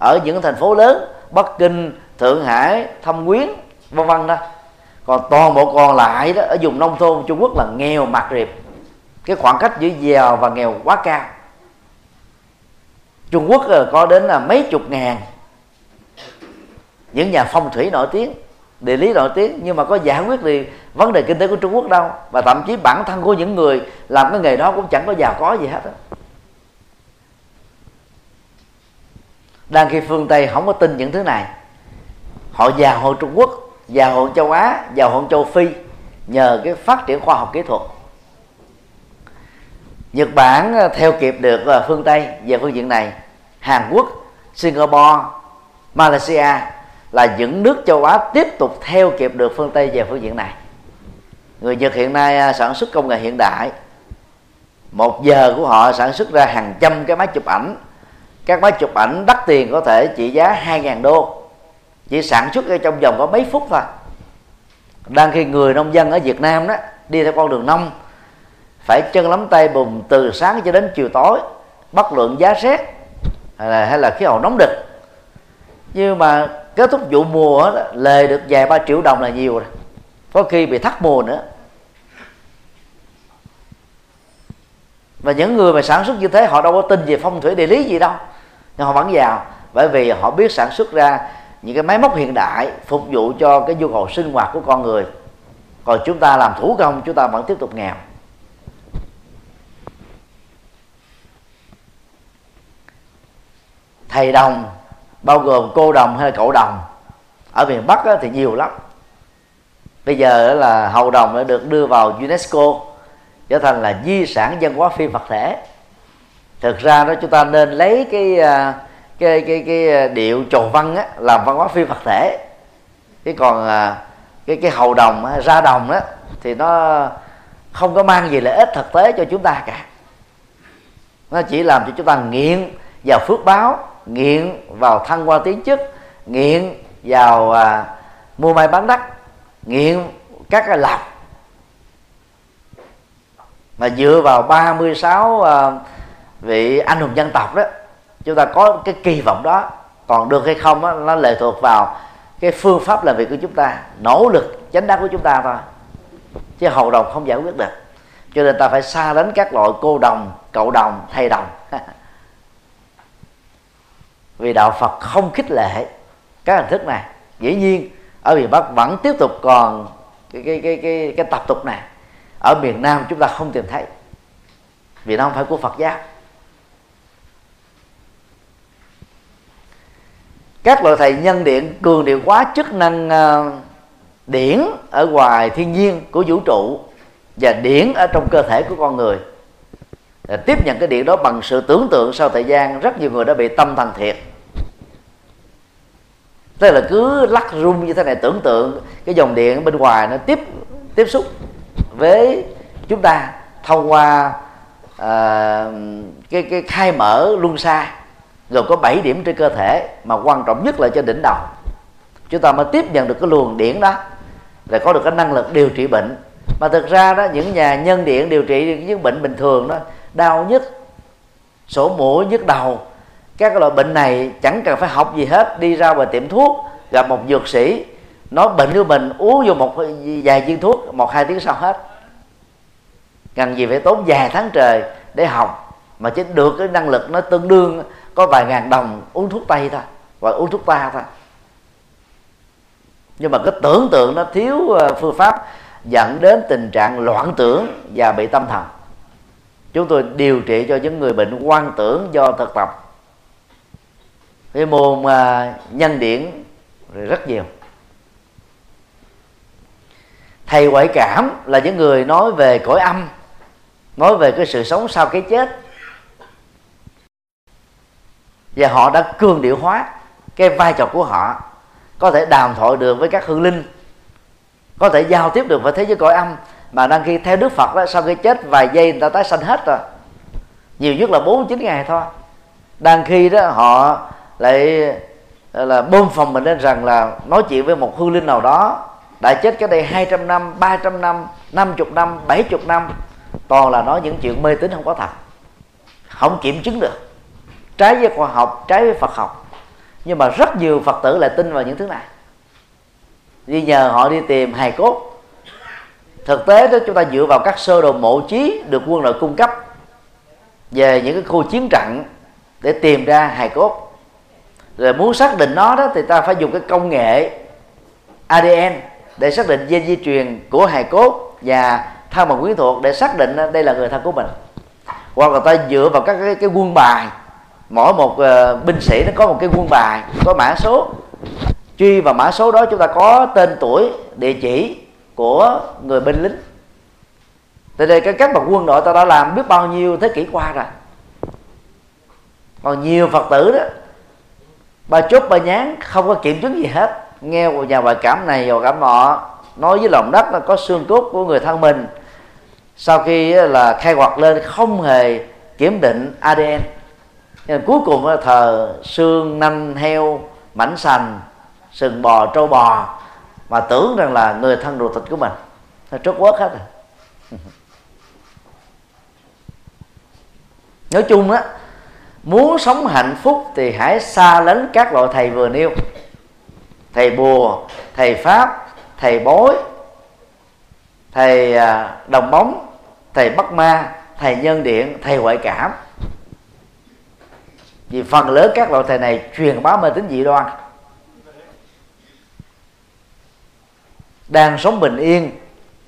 ở những thành phố lớn, Bắc Kinh, Thượng Hải, Thâm Quyến, vân vân đó còn toàn bộ còn lại đó, ở vùng nông thôn Trung Quốc là nghèo mặt riệp cái khoảng cách giữa giàu và nghèo quá cao. Trung Quốc ờ, có đến là mấy chục ngàn. Những nhà phong thủy nổi tiếng, địa lý nổi tiếng, nhưng mà có giải quyết thì vấn đề kinh tế của Trung Quốc đâu. Và thậm chí bản thân của những người làm cái nghề đó cũng chẳng có giàu có gì hết đó. đang khi phương Tây không có tin những thứ này, họ giàu hơn Trung Quốc và hơn châu Á và hơn châu Phi nhờ cái phát triển khoa học kỹ thuật. Nhật Bản ờ, theo kịp được ờ, phương Tây về phương diện này. Hàn Quốc, Singapore, Malaysia là những nước châu Á tiếp tục theo kịp được phương Tây về phương diện này. Người Nhật hiện nay ờ, sản xuất công nghệ hiện đại. Một giờ của họ sản xuất ra hàng trăm cái máy chụp ảnh. Các máy chụp ảnh đắt tiền có thể trị giá 2.000 đô chỉ sản xuất ra trong vòng có mấy phút thôi. Đang khi người nông dân ở Việt Nam đó đi theo con đường nông phải chân lắm tay bùm từ sáng cho đến chiều tối bất luận giá rét hay là, hay là khí hậu nóng đực. Nhưng mà kết thúc vụ mùa đó, lề được vài ba triệu đồng là nhiều rồi. Có khi bị thắt mùa nữa. Và những người mà sản xuất như thế họ đâu có tin về phong thủy địa lý gì đâu. Nhưng họ vẫn giàu bởi vì họ biết sản xuất ra những cái máy móc hiện đại phục vụ cho cái nhu cầu sinh hoạt của con người. Còn chúng ta làm thủ công, chúng ta vẫn tiếp tục nghèo. Thầy đồng, bao gồm cô đồng hay là cậu đồng, ở miền bắc thì nhiều lắm. Bây giờ là hầu đồng đã được đưa vào unesco, trở thành là di sản văn hóa phi vật thể. Thực ra đó, chúng ta nên lấy cái à, cái cái cái ờ, điệu trầu văn á, làm văn hóa phi vật thể. Cái còn à, cái cái hầu đồng ra đồng đó thì nó không có mang gì lợi ích thực tế cho chúng ta cả. Nó chỉ làm cho chúng ta nghiện vào phước báo nghiện vào thăng hoa tiến chức nghiện vào à, mua may bán đắt nghiện các cái lạc mà dựa vào 36 à, vị anh hùng dân tộc đó chúng ta có cái kỳ vọng đó. Còn được hay không đó, nó lệ thuộc vào cái phương pháp làm việc của chúng ta nỗ lực chánh đắc của chúng ta thôi. Chứ hầu đồng không giải quyết được. Cho nên ta phải xa đến các loại cô đồng cậu đồng thầy đồng. Vì đạo phật không khích lệ các hình thức này. Dĩ nhiên ở miền bắc vẫn tiếp tục còn cái cái cái cái, cái tập tục này. Ở miền nam chúng ta không tìm thấy. Vì nó không phải của phật giáo. Các loại thầy nhân điện cường điệu quá chức năng uh, điển ở ngoài thiên nhiên của vũ trụ và điển ở trong cơ thể của con người. Để tiếp nhận cái điện đó bằng sự tưởng tượng sau thời gian rất nhiều người đã bị tâm thần thiệt. Tức là cứ lắc rung như thế này tưởng tượng cái dòng điện bên ngoài nó tiếp tiếp xúc với chúng ta thông qua uh, cái cái khai mở luân xa gồm có 7 điểm trên cơ thể mà quan trọng nhất là trên đỉnh đầu. Chúng ta mới tiếp nhận được cái luồng điển đó để có được cái năng lực điều trị bệnh. Mà thực ra đó, những nhà nhân điện điều trị những bệnh bình thường đó, đau nhất, sổ mũi nhức đầu, các loại bệnh này chẳng cần phải học gì hết, đi ra ngoài tiệm thuốc, gặp một dược sĩ, nói bệnh của mình, uống vô một vài viên thuốc, một hai tiếng sau hết. Cần gì phải tốn vài tháng trời để học, mà chỉ được cái năng lực nó tương đương có vài ngàn đồng uống thuốc tây thôi, hoặc uống thuốc ta thôi. Nhưng mà cái tưởng tượng nó thiếu ờ, phương pháp dẫn đến tình trạng loạn tưởng và bị tâm thần. Chúng tôi điều trị cho những người bệnh quan tưởng do thực tập. Cái môn ờ, nhân điển rất nhiều. Thầy ngoại cảm là những người nói về cõi âm, nói về cái sự sống sau cái chết và họ đã cường điệu hóa cái vai trò của họ. Có thể đàm thoại được với các hương linh. Có thể giao tiếp được với thế giới cõi âm. Mà đăng khi theo đức phật đó, sau khi chết, vài giây người ta tái sanh hết rồi. Nhiều nhất là bốn chín ngày thôi. Đang khi đó, họ lại là, bơm phòng mình lên rằng là nói chuyện với một hương linh nào đó đã chết cái đây 200 năm 300 năm 50 năm 70 năm. Toàn là nói những chuyện mê tín không có thật. Không kiểm chứng được trái với khoa học trái với phật học. Nhưng mà rất nhiều phật tử lại tin vào những thứ này. Đi nhờ họ đi tìm hài cốt. Thực tế đó chúng ta dựa vào các sơ đồ mộ trí được quân đội cung cấp về những cái khu chiến trận để tìm ra hài cốt. Rồi muốn xác định nó đó thì ta phải dùng cái công nghệ ADN để xác định gen di truyền của hài cốt và thân bằng quyến thuộc để xác định đây là người thân của mình. Hoặc là ta dựa vào các cái, cái quân bài mỗi một uh, binh sĩ nó có một cái quân bài có mã số. Truy vào mã số đó chúng ta có tên tuổi địa chỉ của người binh lính. Từ đây cái cách mà quân đội ta đã làm biết bao nhiêu thế kỷ qua rồi. Còn nhiều phật tử đó ba chốt ba nhán không có kiểm chứng gì hết. Nghe một nhà ngoại cảm này và cảm nọ nói với lòng đất là có xương cốt của người thân mình. Sau khi là khai quật lên không hề kiểm định ADN nên cuối cùng là thờ xương nanh heo, mảnh sành, sừng bò, trâu bò, mà tưởng rằng là người thân ruột thịt của mình. Nó trốt quớt hết rồi. Nói chung á, muốn sống hạnh phúc thì hãy xa lánh các loại thầy vừa nêu. Thầy bùa, thầy pháp, thầy bói thầy à, đồng bóng, thầy bắt ma, thầy nhân điện, thầy ngoại cảm vì phần lớn các loại thầy này truyền bá mê tín dị đoan. Đang sống bình yên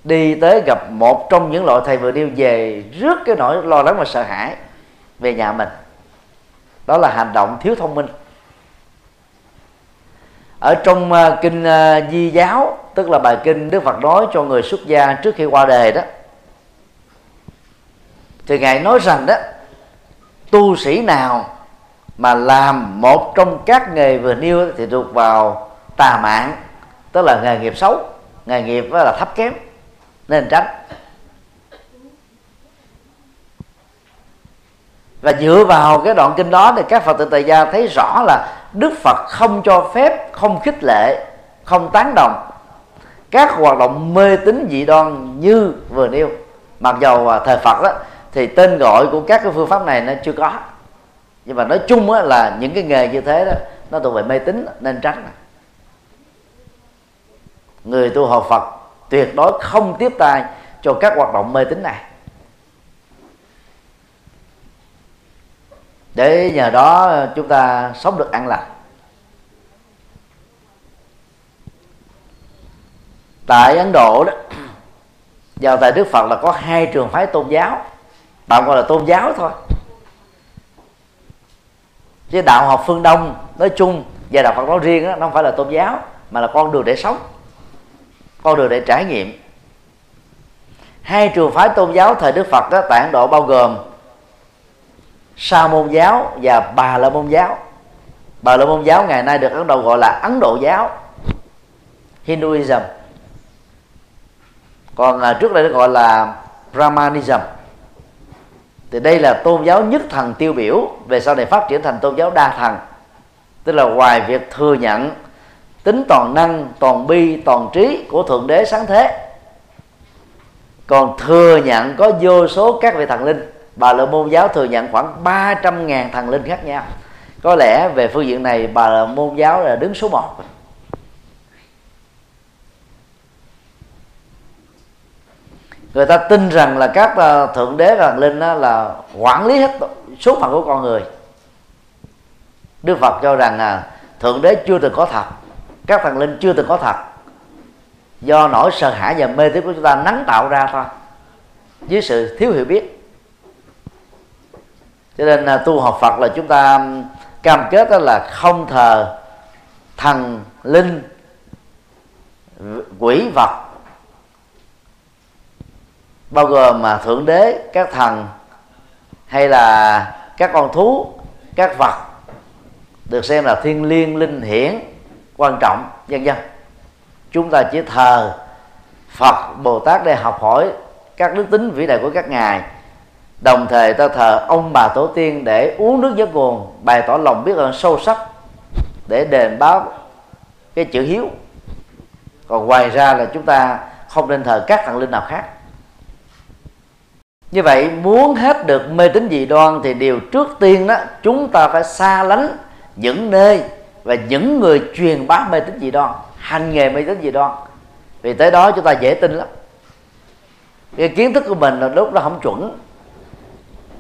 đi tới gặp một trong những loại thầy vừa điêu về rước cái nỗi lo lắng và sợ hãi về nhà mình. Đó là hành động thiếu thông minh. Ở trong uh, kinh uh, di giáo tức là bài kinh đức phật nói cho người xuất gia trước khi qua đời đó thì ngài nói rằng đó tu sĩ nào mà làm một trong các nghề vừa nêu thì thuộc vào tà mạng, tức là nghề nghiệp xấu. Nghề nghiệp là thấp kém, nên tránh. Và dựa vào cái đoạn kinh đó thì các phật tử tại gia thấy rõ là đức phật không cho phép, không khích lệ, không tán đồng các hoạt động mê tín dị đoan như vừa nêu. Mặc dầu à, thời phật đó, thì tên gọi của các cái phương pháp này nó chưa có nhưng mà nói chung á, là những cái nghề như thế đó nó thuộc về mê tín nên tránh. Người tu học phật tuyệt đối không tiếp tay cho các hoạt động mê tín này. Để nhờ đó chúng ta sống được an lành. Tại ấn độ đó vào tại đức phật là có hai trường phái tôn giáo. Tạm gọi là tôn giáo thôi chứ đạo học phương đông nói chung và đạo phật nói riêng đó, nó không phải là tôn giáo mà là con đường để sống con đường để trải nghiệm. Hai trường phái tôn giáo thời đức phật đó, tại ấn độ bao gồm sa môn giáo và bà la môn giáo. Bà la môn giáo ngày nay được ấn độ gọi là ấn độ giáo hinduism. Còn à, trước đây nó gọi là brahmanism thì đây là tôn giáo nhất thần tiêu biểu về sau này phát triển thành tôn giáo đa thần. Tức là ngoài việc thừa nhận tính toàn năng, toàn bi, toàn trí của thượng đế sáng thế, còn thừa nhận có vô số các vị thần linh. Bà la môn giáo thừa nhận khoảng 300 ngàn thần linh khác nhau. Có lẽ về phương diện này bà la môn giáo là đứng số 1 người ta tin rằng là các ờ, thượng đế và thần linh là quản lý hết số phận của con người. Đức phật cho rằng là thượng đế chưa từng có thật, các thần linh chưa từng có thật. Do nỗi sợ hãi và mê tín của chúng ta nắng tạo ra thôi, dưới sự thiếu hiểu biết. Cho nên là tu học phật là chúng ta cam kết đó là không thờ thần linh quỷ vật bao gồm mà thượng đế, các thần, hay là các con thú, các vật, được xem là thiên liêng, linh hiển, quan trọng, vân vân. Chúng ta chỉ thờ phật bồ tát để học hỏi các đức tính vĩ đại của các ngài. Đồng thời ta thờ ông bà tổ tiên để uống nước giấc nguồn, bày tỏ lòng biết ơn sâu sắc để đền báo cái chữ hiếu. Còn ngoài ra là chúng ta không nên thờ các thần linh nào khác như vậy, muốn hết được mê tín dị đoan thì điều trước tiên đó, chúng ta phải xa lánh những nơi và những người truyền bá mê tín dị đoan, hành nghề mê tín dị đoan. Vì tới đó chúng ta dễ tin lắm. Cái kiến thức của mình là lúc đó không chuẩn.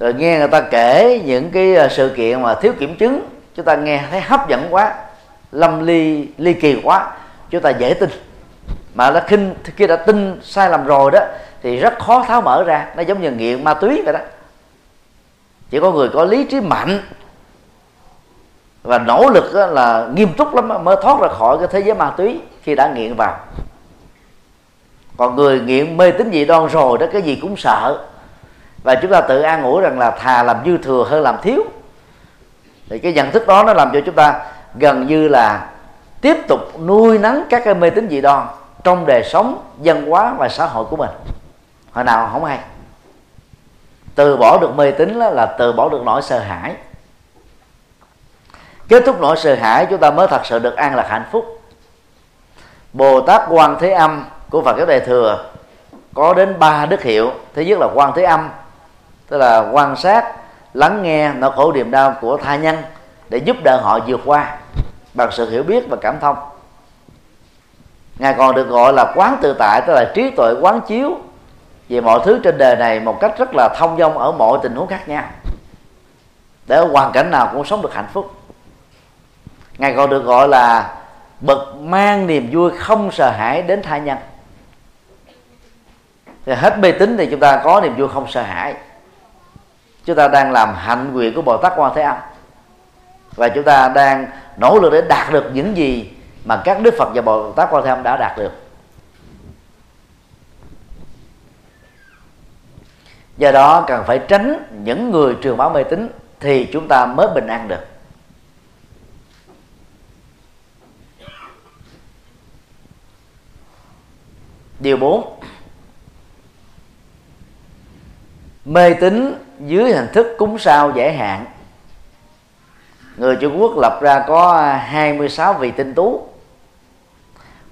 Rồi nghe người ta kể những cái à, sự kiện mà thiếu kiểm chứng, chúng ta nghe thấy hấp dẫn quá, lâm ly ly kỳ quá, chúng ta dễ tin. Mà nó khinh khi đã tin sai lầm rồi đó thì rất khó tháo mở ra. Nó giống như nghiện ma túy vậy đó. Chỉ có người có lý trí mạnh và nỗ lực là nghiêm túc lắm mới thoát ra khỏi cái thế giới ma túy khi đã nghiện vào. Còn người nghiện mê tín dị đoan rồi đó, cái gì cũng sợ. Và chúng ta tự an ủi rằng là thà làm dư thừa hơn làm thiếu. Thì cái nhận thức đó nó làm cho chúng ta gần như là tiếp tục nuôi nắng các cái mê tín dị đoan trong đời sống, văn hóa và xã hội của mình hồi nào không hay. Từ bỏ được mê tín là từ bỏ được nỗi sợ hãi. Kết thúc nỗi sợ hãi, chúng ta mới thật sự được an lạc hạnh phúc. Bồ tát quan thế âm của phật giáo đại thừa có đến ba đức hiệu. Thứ nhất là quan thế âm, tức là quan sát, lắng nghe nỗi khổ niềm đau của tha nhân để giúp đỡ họ vượt qua bằng sự hiểu biết và cảm thông. Ngài còn được gọi là quán tự tại, tức là trí tuệ quán chiếu về mọi thứ trên đời này một cách rất là thông dong ở mọi tình huống khác nhau. Để ở hoàn cảnh nào cũng sống được hạnh phúc. Ngài còn được gọi là bậc mang niềm vui không sợ hãi đến tha nhân. Thì hết mê tín thì chúng ta có niềm vui không sợ hãi. Chúng ta đang làm hạnh nguyện của bồ tát quan thế âm. Và chúng ta đang nỗ lực để đạt được những gì mà các đức phật và bồ tát quan thế âm đã đạt được. Do đó cần phải tránh những người truyền bá mê tín thì chúng ta mới bình an được. Điều 4 mê tín dưới hình thức cúng sao giải hạn. Người Trung Quốc lập ra có 26 vị tinh tú,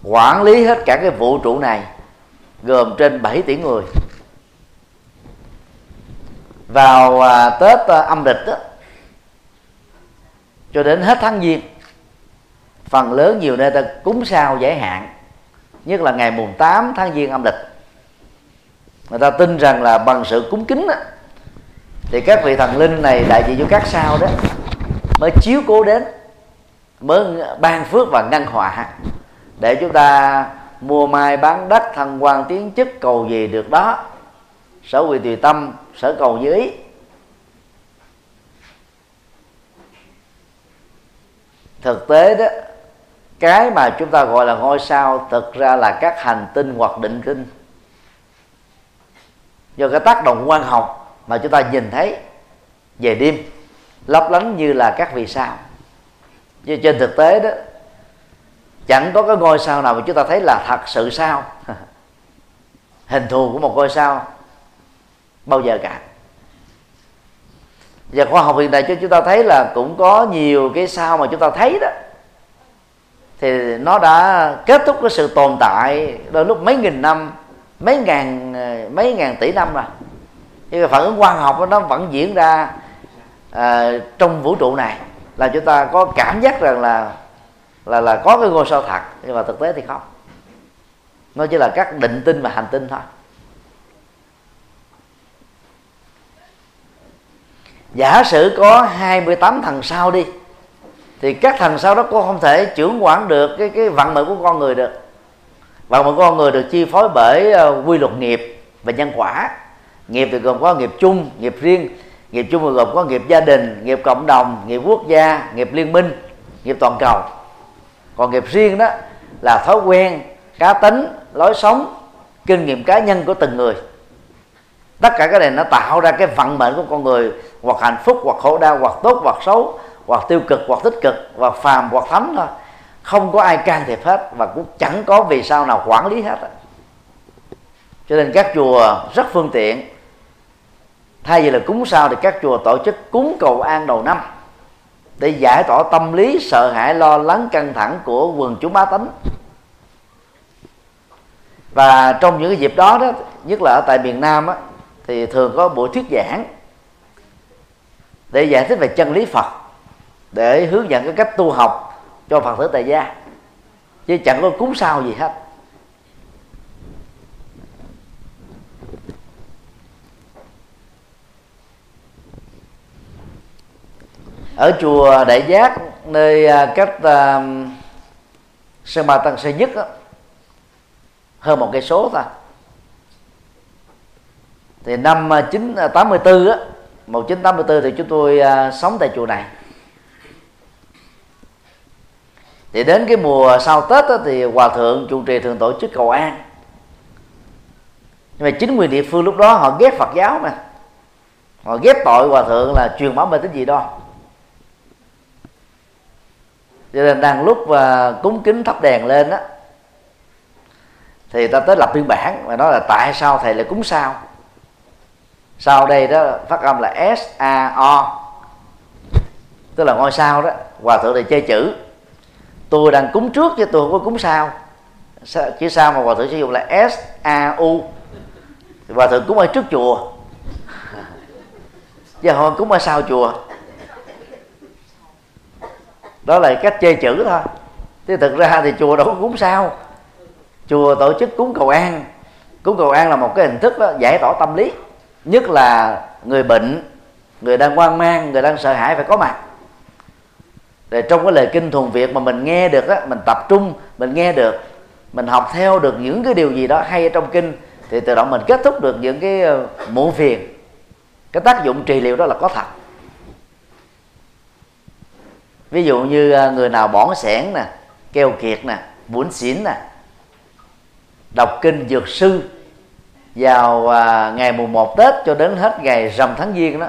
quản lý hết cả cái vũ trụ này, gồm trên 7 tỷ người vào à, Tết à, âm lịch đó, cho đến hết tháng giêng phần lớn nhiều nơi ta cúng sao giải hạn nhất là ngày mùng 8 tháng giêng âm lịch. Người ta tin rằng là bằng sự cúng kính đó, thì các vị thần linh này đại diện cho các sao đó mới chiếu cố đến mới ban phước và ngăn họa để chúng ta mua mai bán đất thăng quan tiến chức cầu gì được đó sở quyền tùy tâm, sở cầu như ý. Thực tế đó, cái mà chúng ta gọi là ngôi sao thực ra là các hành tinh hoặc định tinh do cái tác động quan học mà chúng ta nhìn thấy về đêm, lấp lánh như là các vì sao. Chứ trên thực tế đó, chẳng có cái ngôi sao nào mà chúng ta thấy là thật sự sao. Hình thù của một ngôi sao bao giờ cả. Và khoa học hiện đại cho chúng ta thấy là cũng có nhiều cái sao mà chúng ta thấy đó. Thì nó đã kết thúc cái sự tồn tại đôi lúc mấy nghìn năm mấy ngàn mấy ngàn tỷ năm rồi. Nhưng mà phản ứng quang học nó vẫn diễn ra à, trong vũ trụ này là chúng ta có cảm giác rằng là là là có cái ngôi sao thật. Nhưng mà thực tế thì không. Nó chỉ là các định tinh và hành tinh thôi. Giả sử có 28 thằng sao đi thì các thằng sao đó cũng không thể trưởng quản được cái cái vận mệnh của con người được. Vận mệnh của con người được chi phối bởi uh, quy luật nghiệp và nhân quả. Nghiệp thì gồm có nghiệp chung nghiệp riêng nghiệp chung thì gồm có nghiệp gia đình nghiệp cộng đồng nghiệp quốc gia nghiệp liên minh nghiệp toàn cầu. Còn nghiệp riêng đó là thói quen cá tính lối sống kinh nghiệm cá nhân của từng người tất cả cái này nó tạo ra cái vận mệnh của con người hoặc hạnh phúc hoặc khổ đau hoặc tốt hoặc xấu hoặc tiêu cực hoặc tích cực hoặc phàm hoặc thánh thôi. Không có ai can thiệp hết và cũng chẳng có vì sao nào quản lý hết cho nên các chùa rất phương tiện. Thay vì là cúng sao thì các chùa tổ chức cúng cầu an đầu năm để giải tỏa tâm lý sợ hãi lo lắng căng thẳng của quần chúng bá tánh. Và trong những cái dịp đó đó nhất là ở tại miền Nam á, thì thường có buổi thuyết giảng để giải thích về chân lý Phật để hướng dẫn cái cách tu học cho Phật tử tại gia. Chứ chẳng có cúng sao gì hết. Ở chùa Đại Giác nơi à, cách à, uh, sân ba Tân Sơn Nhất đó, hơn một cây số thôi thì năm à, 1984 à, á 1984 thì chúng tôi à, sống tại chùa này. Thì đến cái mùa sau Tết á, thì hòa thượng trụ trì thường tổ chức cầu an. Nhưng mà chính quyền địa phương lúc đó họ ghét Phật giáo mà. Họ ghét tội hòa thượng là truyền bá mê tín gì đó cho nên đang lúc và cúng kính thắp đèn lên á thì ta tới lập biên bản và nói là tại sao thầy lại cúng sao? Sau đây đó phát âm là s a o. Tức là ngôi sao đó hòa thượng này chơi chữ. Tôi đang cúng trước chứ tôi không có cúng sao chỉ sao mà hòa thượng sử dụng là s a u? Hòa thượng cúng ở trước chùa. Chứ không cúng ở sau chùa. Đó là cách chơi chữ thôi. Chứ thực ra thì chùa đâu có cúng sao. Chùa tổ chức cúng cầu an. Cúng cầu an là một cái hình thức đó, giải tỏa tâm lý nhất là người bệnh, người đang hoang mang, người đang sợ hãi phải có mặt. Để trong cái lời kinh thuần việt mà mình nghe được á, mình tập trung, mình nghe được, mình học theo được những cái điều gì đó hay ở trong kinh, thì tự động mình kết thúc được những cái ờ, muộn phiền. Cái tác dụng trị liệu đó là có thật. Ví dụ như ờ, người nào bỏng sẻn nè, keo kiệt nè, bún xỉn nè, đọc kinh dược sư vào à, ngày mùng 1 Tết cho đến hết ngày rằm tháng giêng đó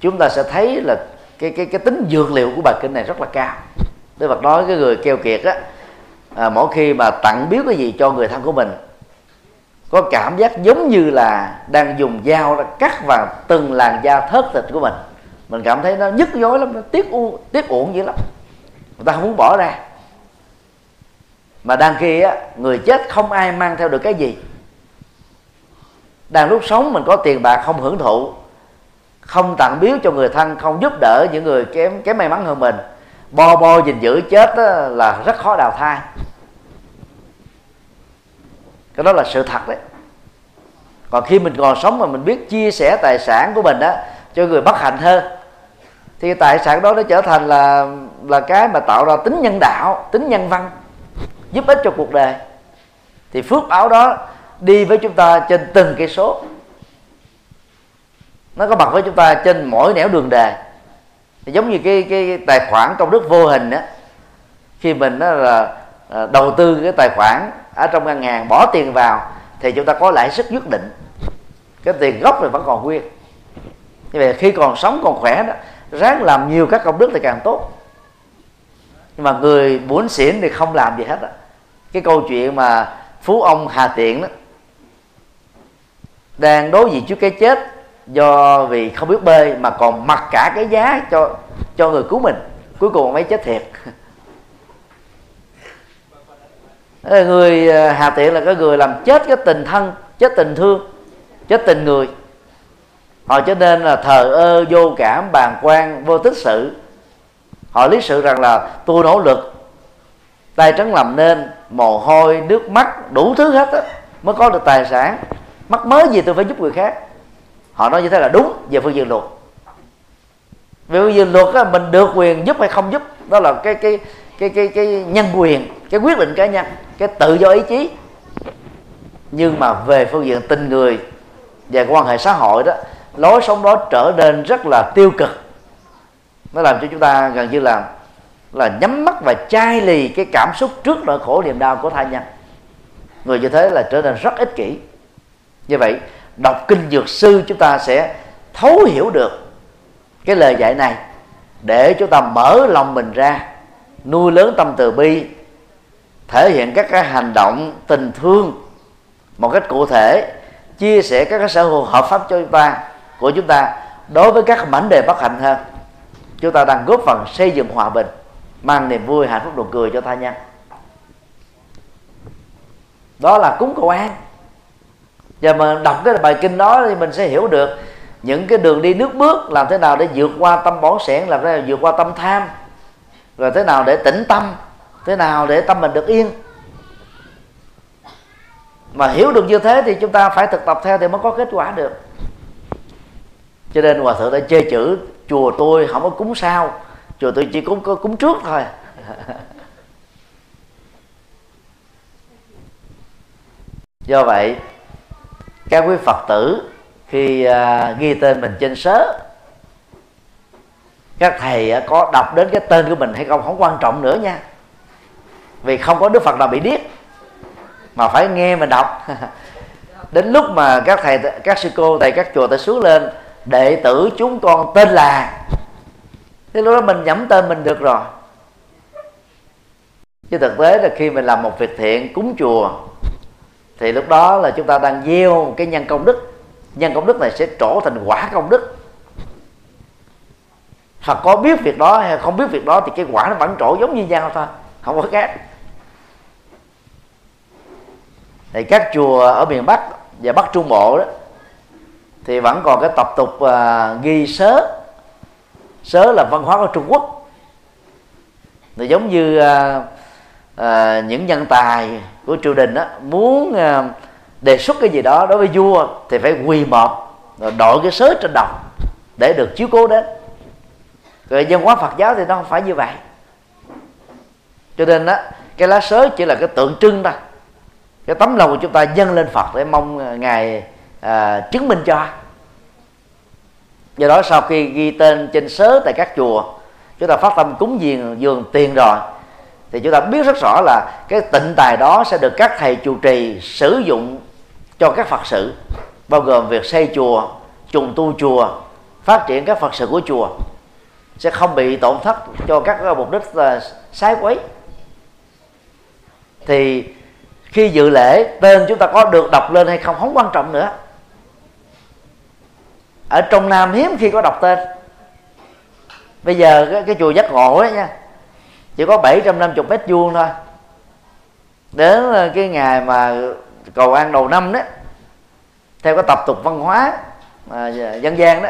chúng ta sẽ thấy là cái cái cái tính dược liệu của bài kinh này rất là cao. Đức Phật nói cái người keo kiệt á à, mỗi khi mà tặng biếu cái gì cho người thân của mình có cảm giác giống như là đang dùng dao cắt vào từng làn da thớt thịt của mình. Mình cảm thấy nó nhức nhối lắm nó tiếc u tiếc uổng dữ lắm. Người ta không muốn bỏ ra. Mà đang khi á người chết không ai mang theo được cái gì đang lúc sống mình có tiền bạc không hưởng thụ, không tặng biếu cho người thân, không giúp đỡ những người kém kém may mắn hơn mình. Bo bo gìn giữ chết là rất khó đào thai. Cái đó là sự thật đấy. Còn khi mình còn sống mà mình biết chia sẻ tài sản của mình đó cho người bất hạnh hơn, thì tài sản đó nó trở thành là là cái mà tạo ra tính nhân đạo, tính nhân văn, giúp ích cho cuộc đời. Thì phước báo đó đi với chúng ta trên từng cây số. Nó có mặt với chúng ta trên mỗi nẻo đường đề. Thì giống như cái cái tài khoản công đức vô hình á, khi mình đó là à, đầu tư cái tài khoản ở trong ngân hàng, bỏ tiền vào, thì chúng ta có lãi suất nhất định. Cái tiền gốc thì vẫn còn nguyên. Như vậy khi còn sống, còn khỏe đó, ráng làm nhiều các công đức thì càng tốt. Nhưng mà người muốn xỉn thì không làm gì hết á. Cái câu chuyện mà phú ông hà tiện đó đang đối diện trước cái chết do vì không biết bơi mà còn mặc cả cái giá cho cho người cứu mình. Cuối cùng mấy chết thiệt. Người à, hà tiện là cái người làm chết cái tình thân, chết tình thương, chết tình người. Họ cho nên là thờ ơ, vô cảm bàn quan, vô tích sự. Họ lý sự rằng là tôi nỗ lực tay trắng làm nên, mồ hôi, nước mắt, đủ thứ hết á, mới có được tài sản mắc mới gì tôi phải giúp người khác. Họ nói như thế là đúng về phương diện luật. Về phương diện luật á, mình được quyền giúp hay không giúp đó là cái cái cái cái cái nhân quyền cái quyết định cá nhân cái tự do ý chí. Nhưng mà về phương diện tình người và quan hệ xã hội đó lối sống đó trở nên rất là tiêu cực. Nó làm cho chúng ta gần như là là nhắm mắt và chai lì cái cảm xúc trước nỗi khổ niềm đau của thai nhân. Người như thế là trở nên rất ích kỷ như vậy, đọc kinh dược sư chúng ta sẽ thấu hiểu được cái lời dạy này để chúng ta mở lòng mình ra, nuôi lớn tâm từ bi, thể hiện các cái hành động tình thương. Một cách cụ thể, chia sẻ các cái sở hữu hợp pháp cho chúng ta, của chúng ta đối với các mảnh đề bất hạnh hơn. Chúng ta đang góp phần xây dựng hòa bình, mang niềm vui hạnh phúc nụ cười cho tha nhân đó là cúng cầu an và mà đọc cái bài kinh đó thì mình sẽ hiểu được những cái đường đi nước bước làm thế nào để vượt qua tâm bỏng sẻn, làm thế nào vượt qua tâm tham, rồi thế nào để tĩnh tâm, thế nào để tâm mình được yên. Mà hiểu được như thế thì chúng ta phải thực tập theo thì mới có kết quả được. Cho nên hòa thượng đã chê chữ, chùa tôi không có cúng sao, chùa tôi chỉ cúng, có cúng trước thôi. Do vậy các quý phật tử khi à, ghi tên mình trên sớ các thầy à, có đọc đến cái tên của mình hay không không quan trọng nữa nha. Vì không có đức phật nào bị điếc mà phải nghe mình đọc. Đến lúc mà các thầy các sư cô thầy các chùa ta xuống lên đệ tử chúng con tên là thế lúc đó mình nhẩm tên mình được rồi. Chứ thực tế là khi mình làm một việc thiện cúng chùa thì lúc đó là chúng ta đang gieo cái nhân công đức. Nhân công đức này sẽ trổ thành quả công đức. Phật có biết việc đó hay không biết việc đó thì cái quả nó vẫn trổ giống như nhau thôi không có khác. Thì các chùa ở miền Bắc và Bắc Trung Bộ đó thì vẫn còn cái tập tục uh, ghi sớ. Sớ là văn hóa của Trung Quốc. Thì giống như uh, à, những nhân tài của triều đình đó, muốn à, đề xuất cái gì đó đối với vua thì phải quỳ mọp rồi đội cái sớ trên đầu để được chiếu cố đến. Rồi dân hóa Phật giáo thì nó không phải như vậy. Cho nên đó cái lá sớ chỉ là cái tượng trưng thôi. Cái tấm lòng của chúng ta dâng lên Phật để mong ờ, ngài à, chứng minh cho. Do đó sau khi ghi tên trên sớ tại các chùa chúng ta phát tâm cúng dường dường tiền rồi thì chúng ta biết rất rõ là cái tịnh tài đó sẽ được các thầy trụ trì sử dụng cho các phật sự bao gồm việc xây chùa trùng tu chùa phát triển các phật sự của chùa sẽ không bị tổn thất cho các mục đích là sái quấy. Thì khi dự lễ tên chúng ta có được đọc lên hay không không quan trọng nữa. Ở trong nam hiếm khi có đọc tên. Bây giờ cái, cái chùa giác ngộ ấy nha chỉ có 750 mét vuông thôi. Đến ờ, cái ngày mà cầu an đầu năm đó theo cái tập tục văn hóa mà dân gian đó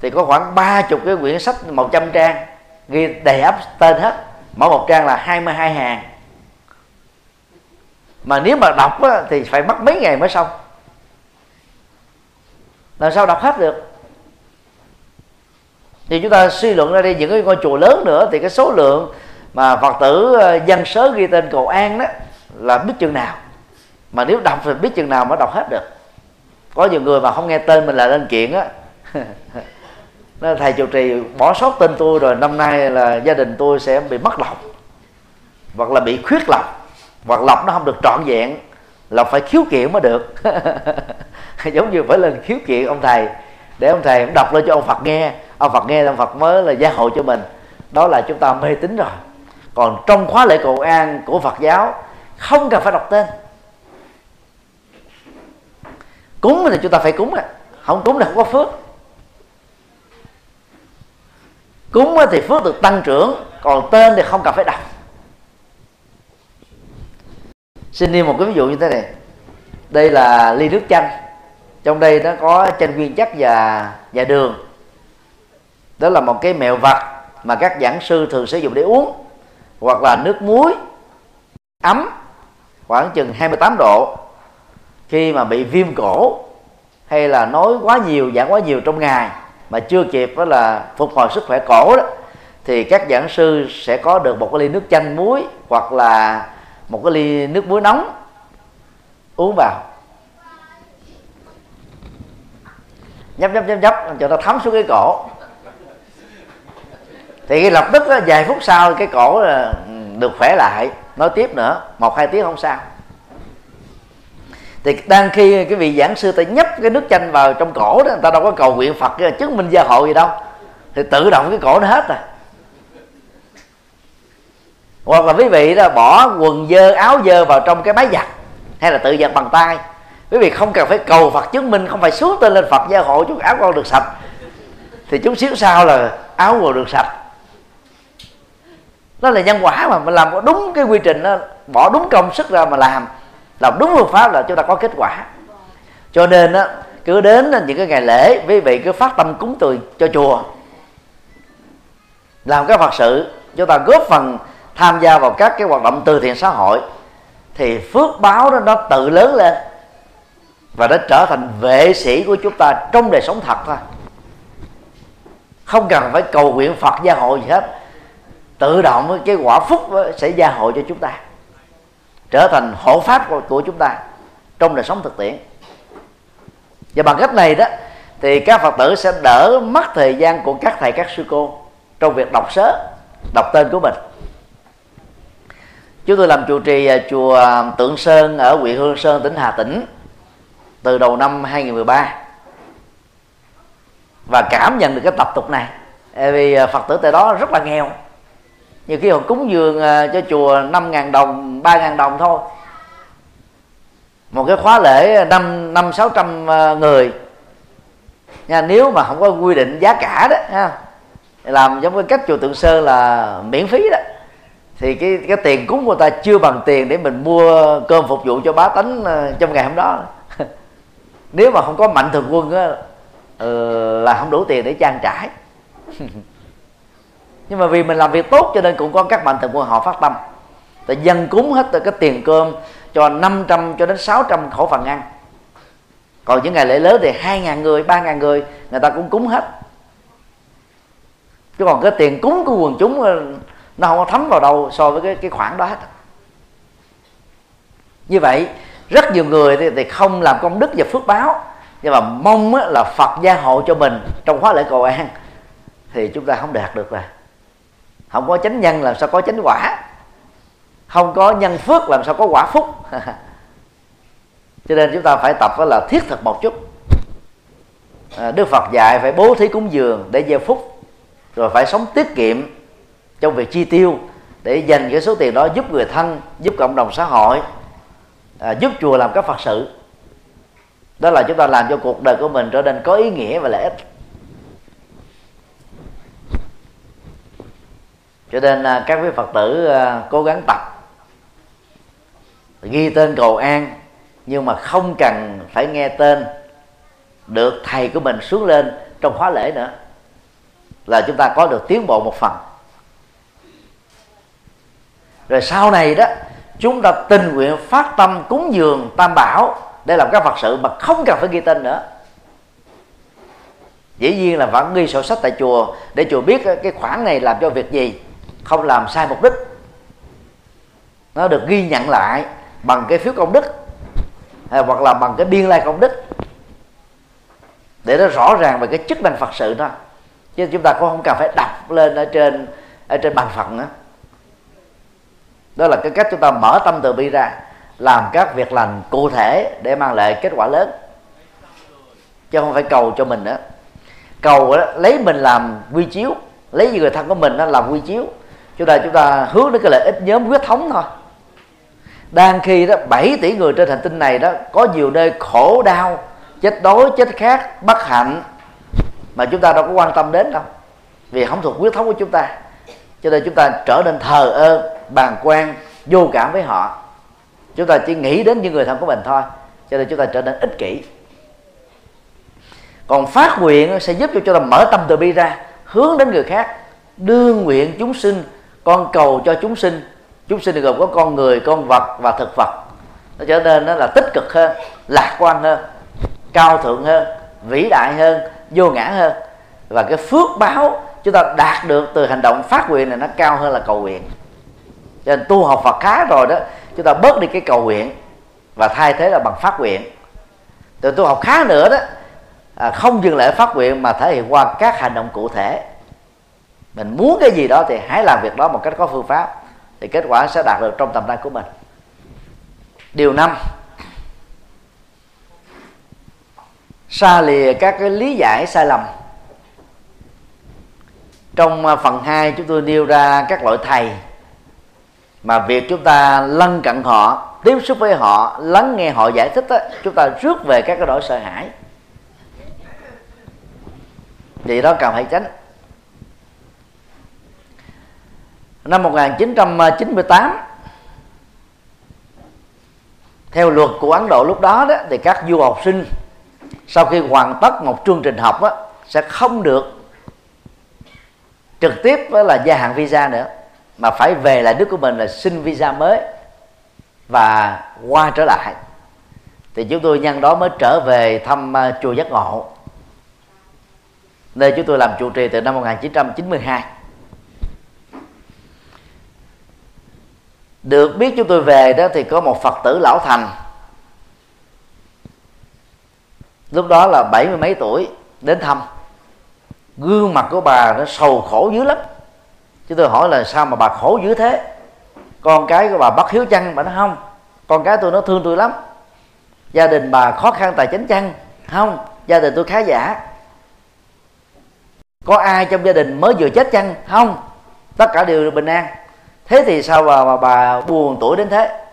thì có khoảng ba chục cái quyển sách 100 trang ghi đầy ắp tên hết. Mỗi một trang là 22 hàng. Mà nếu mà đọc á, thì phải mất mấy ngày mới xong. Làm sao đọc hết được? Thì chúng ta suy luận ra đi, những cái ngôi chùa lớn nữa thì cái số lượng mà phật tử ờ, dân sớ ghi tên cầu an đó là biết chừng nào. Mà nếu đọc thì biết chừng nào mới đọc hết được. Có nhiều người mà không nghe tên mình là lên kiện á. Nó thầy chủ trì, bỏ sót tên tôi rồi, năm nay là gia đình tôi sẽ bị mất lọc hoặc là bị khuyết lọc hoặc lọc nó không được trọn vẹn là phải khiếu kiện mới được. Giống như phải lên khiếu kiện ông thầy để ông thầy đọc lên cho ông Phật nghe. Ông Phật nghe, ông Phật mới là gia hộ cho mình. Đó là chúng ta mê tín rồi. Còn trong khóa lễ cầu an của Phật giáo, không cần phải đọc tên. Cúng thì chúng ta phải cúng à không cúng là không có phước. Cúng thì phước được tăng trưởng, còn tên thì không cần phải đọc. Xin đi một cái ví dụ như thế này. Đây là ly nước chanh trong đây nó có chanh nguyên chất và và đường. Đó là một cái mẹo vặt mà các giảng sư thường sử dụng để uống. Hoặc là nước muối, ấm, khoảng chừng 28 độ. Khi mà bị viêm cổ, hay là nói quá nhiều, giảng quá nhiều trong ngày, mà chưa kịp đó là phục hồi sức khỏe cổ đó, thì các giảng sư sẽ có được một cái ly nước chanh muối hoặc là một cái ly nước muối nóng uống vào. Nhấp nhấp nhấp nhấp cho nó thấm xuống cái cổ. Thì cái lập tức đó, vài phút sau cái cổ là được khỏe lại. Nói tiếp nữa một hai tiếng không sao. Thì đang khi cái vị giảng sư ta nhấp cái nước chanh vào trong cổ đó người ta đâu có cầu nguyện phật chứng minh gia hộ gì đâu. Thì tự động cái cổ nó hết rồi. Hoặc là quý vị đó bỏ quần dơ áo dơ vào trong cái máy giặt hay là tự giặt bằng tay quý vị không cần phải cầu phật chứng minh, không phải xuống tên lên phật gia hộ chút áo con được sạch. Thì chút xíu sau là áo quần được sạch. Đó là nhân quả mà mình làm có đúng cái quy trình đó, bỏ đúng công sức ra mà làm. Làm đúng phương pháp là chúng ta có kết quả. Cho nên á, cứ đến những cái ngày lễ, quý vị cứ phát tâm cúng từ cho chùa. Làm các phật sự, chúng ta góp phần tham gia vào các cái hoạt động từ thiện xã hội. Thì phước báo đó nó tự lớn lên và nó trở thành vệ sĩ của chúng ta trong đời sống thật thôi. Không cần phải cầu nguyện phật gia hộ gì hết. Tự động cái quả phúc sẽ gia hộ cho chúng ta. Trở thành hộ pháp của, của chúng ta trong đời sống thực tiễn. Và bằng cách này đó thì các phật tử sẽ đỡ mất thời gian của các thầy các sư cô trong việc đọc sớ đọc tên của mình. Chúng tôi làm trụ trì à, chùa à, Tượng Sơn ở huyện Hương Sơn tỉnh Hà Tĩnh từ đầu năm 2013 và cảm nhận được cái tập tục này. Vì à, Phật tử tại đó rất là nghèo. Nhiều khi họ cúng dường à, cho chùa 5 ngàn đồng 3 ngàn đồng thôi. Một cái khóa lễ năm năm sáu trăm à, người. Nha, nếu mà không có quy định giá cả đó, ha làm giống cái cách chùa tượng sơn là miễn phí đó. Thì cái cái tiền cúng của ta chưa bằng tiền để mình mua cơm phục vụ cho bá tánh trong ngày hôm đó nếu mà không có mạnh thường quân á ờ, là không đủ tiền để trang trải. Nhưng mà vì mình làm việc tốt cho nên cũng có các mạnh thường quân họ phát tâm. Tại dân cúng hết từ cái tiền cơm cho 500 cho đến 600 khẩu phần ăn. Còn những ngày lễ lớn thì hai ngàn người, ba ngàn người người ta cũng cúng hết. Chứ còn cái tiền cúng của quần chúng ờ, nó không có thấm vào đâu so với cái cái khoản đó hết. Như vậy rất nhiều người thì, thì không làm công đức và phước báo nhưng mà mong là Phật gia hộ cho mình trong khóa lễ cầu an thì chúng ta không đạt được rồi. Không có chánh nhân làm sao có chánh quả. Không có nhân phước làm sao có quả phúc. Cho nên chúng ta phải tập là thiết thực một chút. À, Đức Phật dạy phải bố thí cúng dường để gieo phúc rồi phải sống tiết kiệm trong việc chi tiêu để dành cái số tiền đó giúp người thân giúp cộng đồng xã hội à, giúp chùa làm các phật sự. Đó là chúng ta làm cho cuộc đời của mình trở nên có ý nghĩa và lợi ích. Cho nên à, các quý phật tử à, cố gắng tập ghi tên cầu an nhưng mà không cần phải nghe tên được thầy của mình xuống lên trong khóa lễ nữa là chúng ta có được tiến bộ một phần. Rồi sau này đó chúng ta tình nguyện phát tâm cúng dường tam bảo để làm các phật sự mà không cần phải ghi tên nữa. Dĩ nhiên là vẫn ghi sổ sách tại chùa để chùa biết cái khoản này làm cho việc gì, không làm sai mục đích. Nó được ghi nhận lại bằng cái phiếu công đức, hay hoặc là bằng cái biên lai công đức, để nó rõ ràng về cái chức năng phật sự đó. Chứ chúng ta cũng không cần phải đọc lên ở trên ở trên bàn phận nữa đó là cái cách chúng ta mở tâm từ bi ra làm các việc lành cụ thể để mang lại kết quả lớn. Chứ không phải cầu cho mình nữa cầu đó, lấy mình làm quy chiếu lấy người thân của mình đó làm quy chiếu. Chúng ta chúng ta hướng đến cái lợi ích nhóm huyết thống thôi. Đang khi đó 7 tỷ người trên hành tinh này đó có nhiều nơi khổ đau chết đói chết khát bất hạnh mà chúng ta đâu có quan tâm đến đâu vì không thuộc huyết thống của chúng ta. Cho nên chúng ta trở nên thờ ơ bàng quan, vô cảm với họ. Chúng ta chỉ nghĩ đến những người thân của mình thôi, cho nên chúng ta trở nên ích kỷ. Còn phát nguyện sẽ giúp cho chúng ta mở tâm từ bi ra, hướng đến người khác đưa nguyện chúng sinh, con cầu cho chúng sinh. Chúng sinh gồm có con người, con vật và thực vật. Nó trở nên nó là tích cực hơn, lạc quan hơn, cao thượng hơn, vĩ đại hơn, vô ngã hơn. Và cái phước báo chúng ta đạt được từ hành động phát nguyện này nó cao hơn là cầu nguyện cho nên tu học Phật khá rồi đó chúng ta bớt đi cái cầu nguyện và thay thế là bằng phát nguyện. Từ tu học khá nữa đó à, không dừng lại phát nguyện mà thể hiện qua các hành động cụ thể. Mình muốn cái gì đó thì hãy làm việc đó một cách có phương pháp thì kết quả sẽ đạt được trong tầm tay của mình. Điều năm xa lìa các cái lý giải sai lầm. Trong à, phần 2 chúng tôi nêu ra các loại thầy mà việc chúng ta lân cận họ tiếp xúc với họ lắng nghe họ giải thích đó, chúng ta rước về các cái nỗi sợ hãi. Thì đó cần phải tránh. Năm 1998 theo luật của Ấn Độ lúc đó đó thì các du học sinh sau khi hoàn tất một chương trình học đó, sẽ không được trực tiếp với là gia hạn visa nữa mà phải về lại nước của mình là xin visa mới và qua trở lại. Thì chúng tôi nhân đó mới trở về thăm à, chùa Giác Ngộ. Nơi chúng tôi làm trụ trì từ năm 1992 được biết chúng tôi về đó thì có một phật tử lão thành. Lúc đó là bảy mươi mấy tuổi, đến thăm. Gương mặt của bà nó sầu khổ dữ lắm chứ tôi hỏi là sao mà bà khổ dữ thế? Con cái của bà bắt hiếu chăng? Bà nói không con cái tôi nó thương tôi lắm. Gia đình bà khó khăn tài chính chăng? Không gia đình tôi khá giả. Có ai trong gia đình mới vừa chết chăng? Không tất cả đều bình an. Thế thì sao mà, mà bà buồn tuổi đến thế?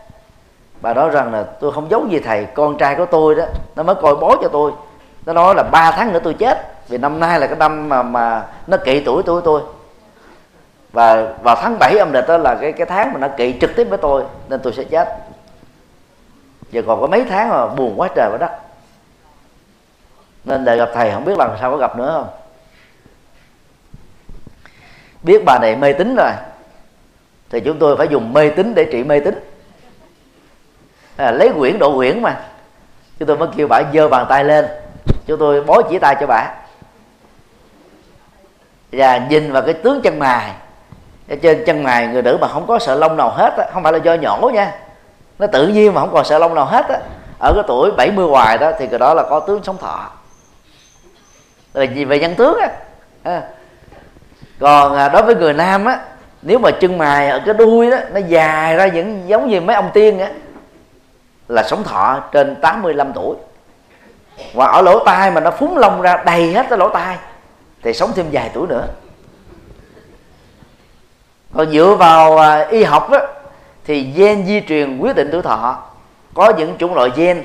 Bà nói rằng là tôi không giống gì thầy con trai của tôi đó nó mới coi bó cho tôi. Nó nói là ba tháng nữa tôi chết vì năm nay là cái năm mà mà nó kỵ tuổi tuổi tôi và vào tháng 7 âm lịch đó là cái cái tháng mà nó kỵ trực tiếp với tôi nên tôi sẽ chết. Giờ còn có mấy tháng mà buồn quá trời quá đất nên để gặp thầy không biết lần sau có gặp nữa không? Biết bà này mê tín rồi thì chúng tôi phải dùng mê tín để trị mê tín. À, lấy quyển độ quyển mà. Chúng tôi mới kêu bà giơ bàn tay lên. Chúng tôi bó chỉ tay cho bà. Và nhìn vào cái tướng chân mày trên chân mày người nữ mà không có sợ lông nào hết á, không phải là do nhổ nha. Nó tự nhiên mà không còn sợ lông nào hết á. Ở cái tuổi 70 hoài đó thì cái đó là có tướng sống thọ. Là gì? Về nhân tướng á. À. còn à, đối với người nam á nếu mà chân mày ở cái đuôi đó nó dài ra những giống như mấy ông tiên á là sống thọ trên 85 tuổi. Và ở lỗ tai mà nó phúng lông ra đầy hết cái lỗ tai thì sống thêm vài tuổi nữa còn dựa vào à, y học đó, thì gen di truyền quyết định tuổi thọ. Có những chủng loại gen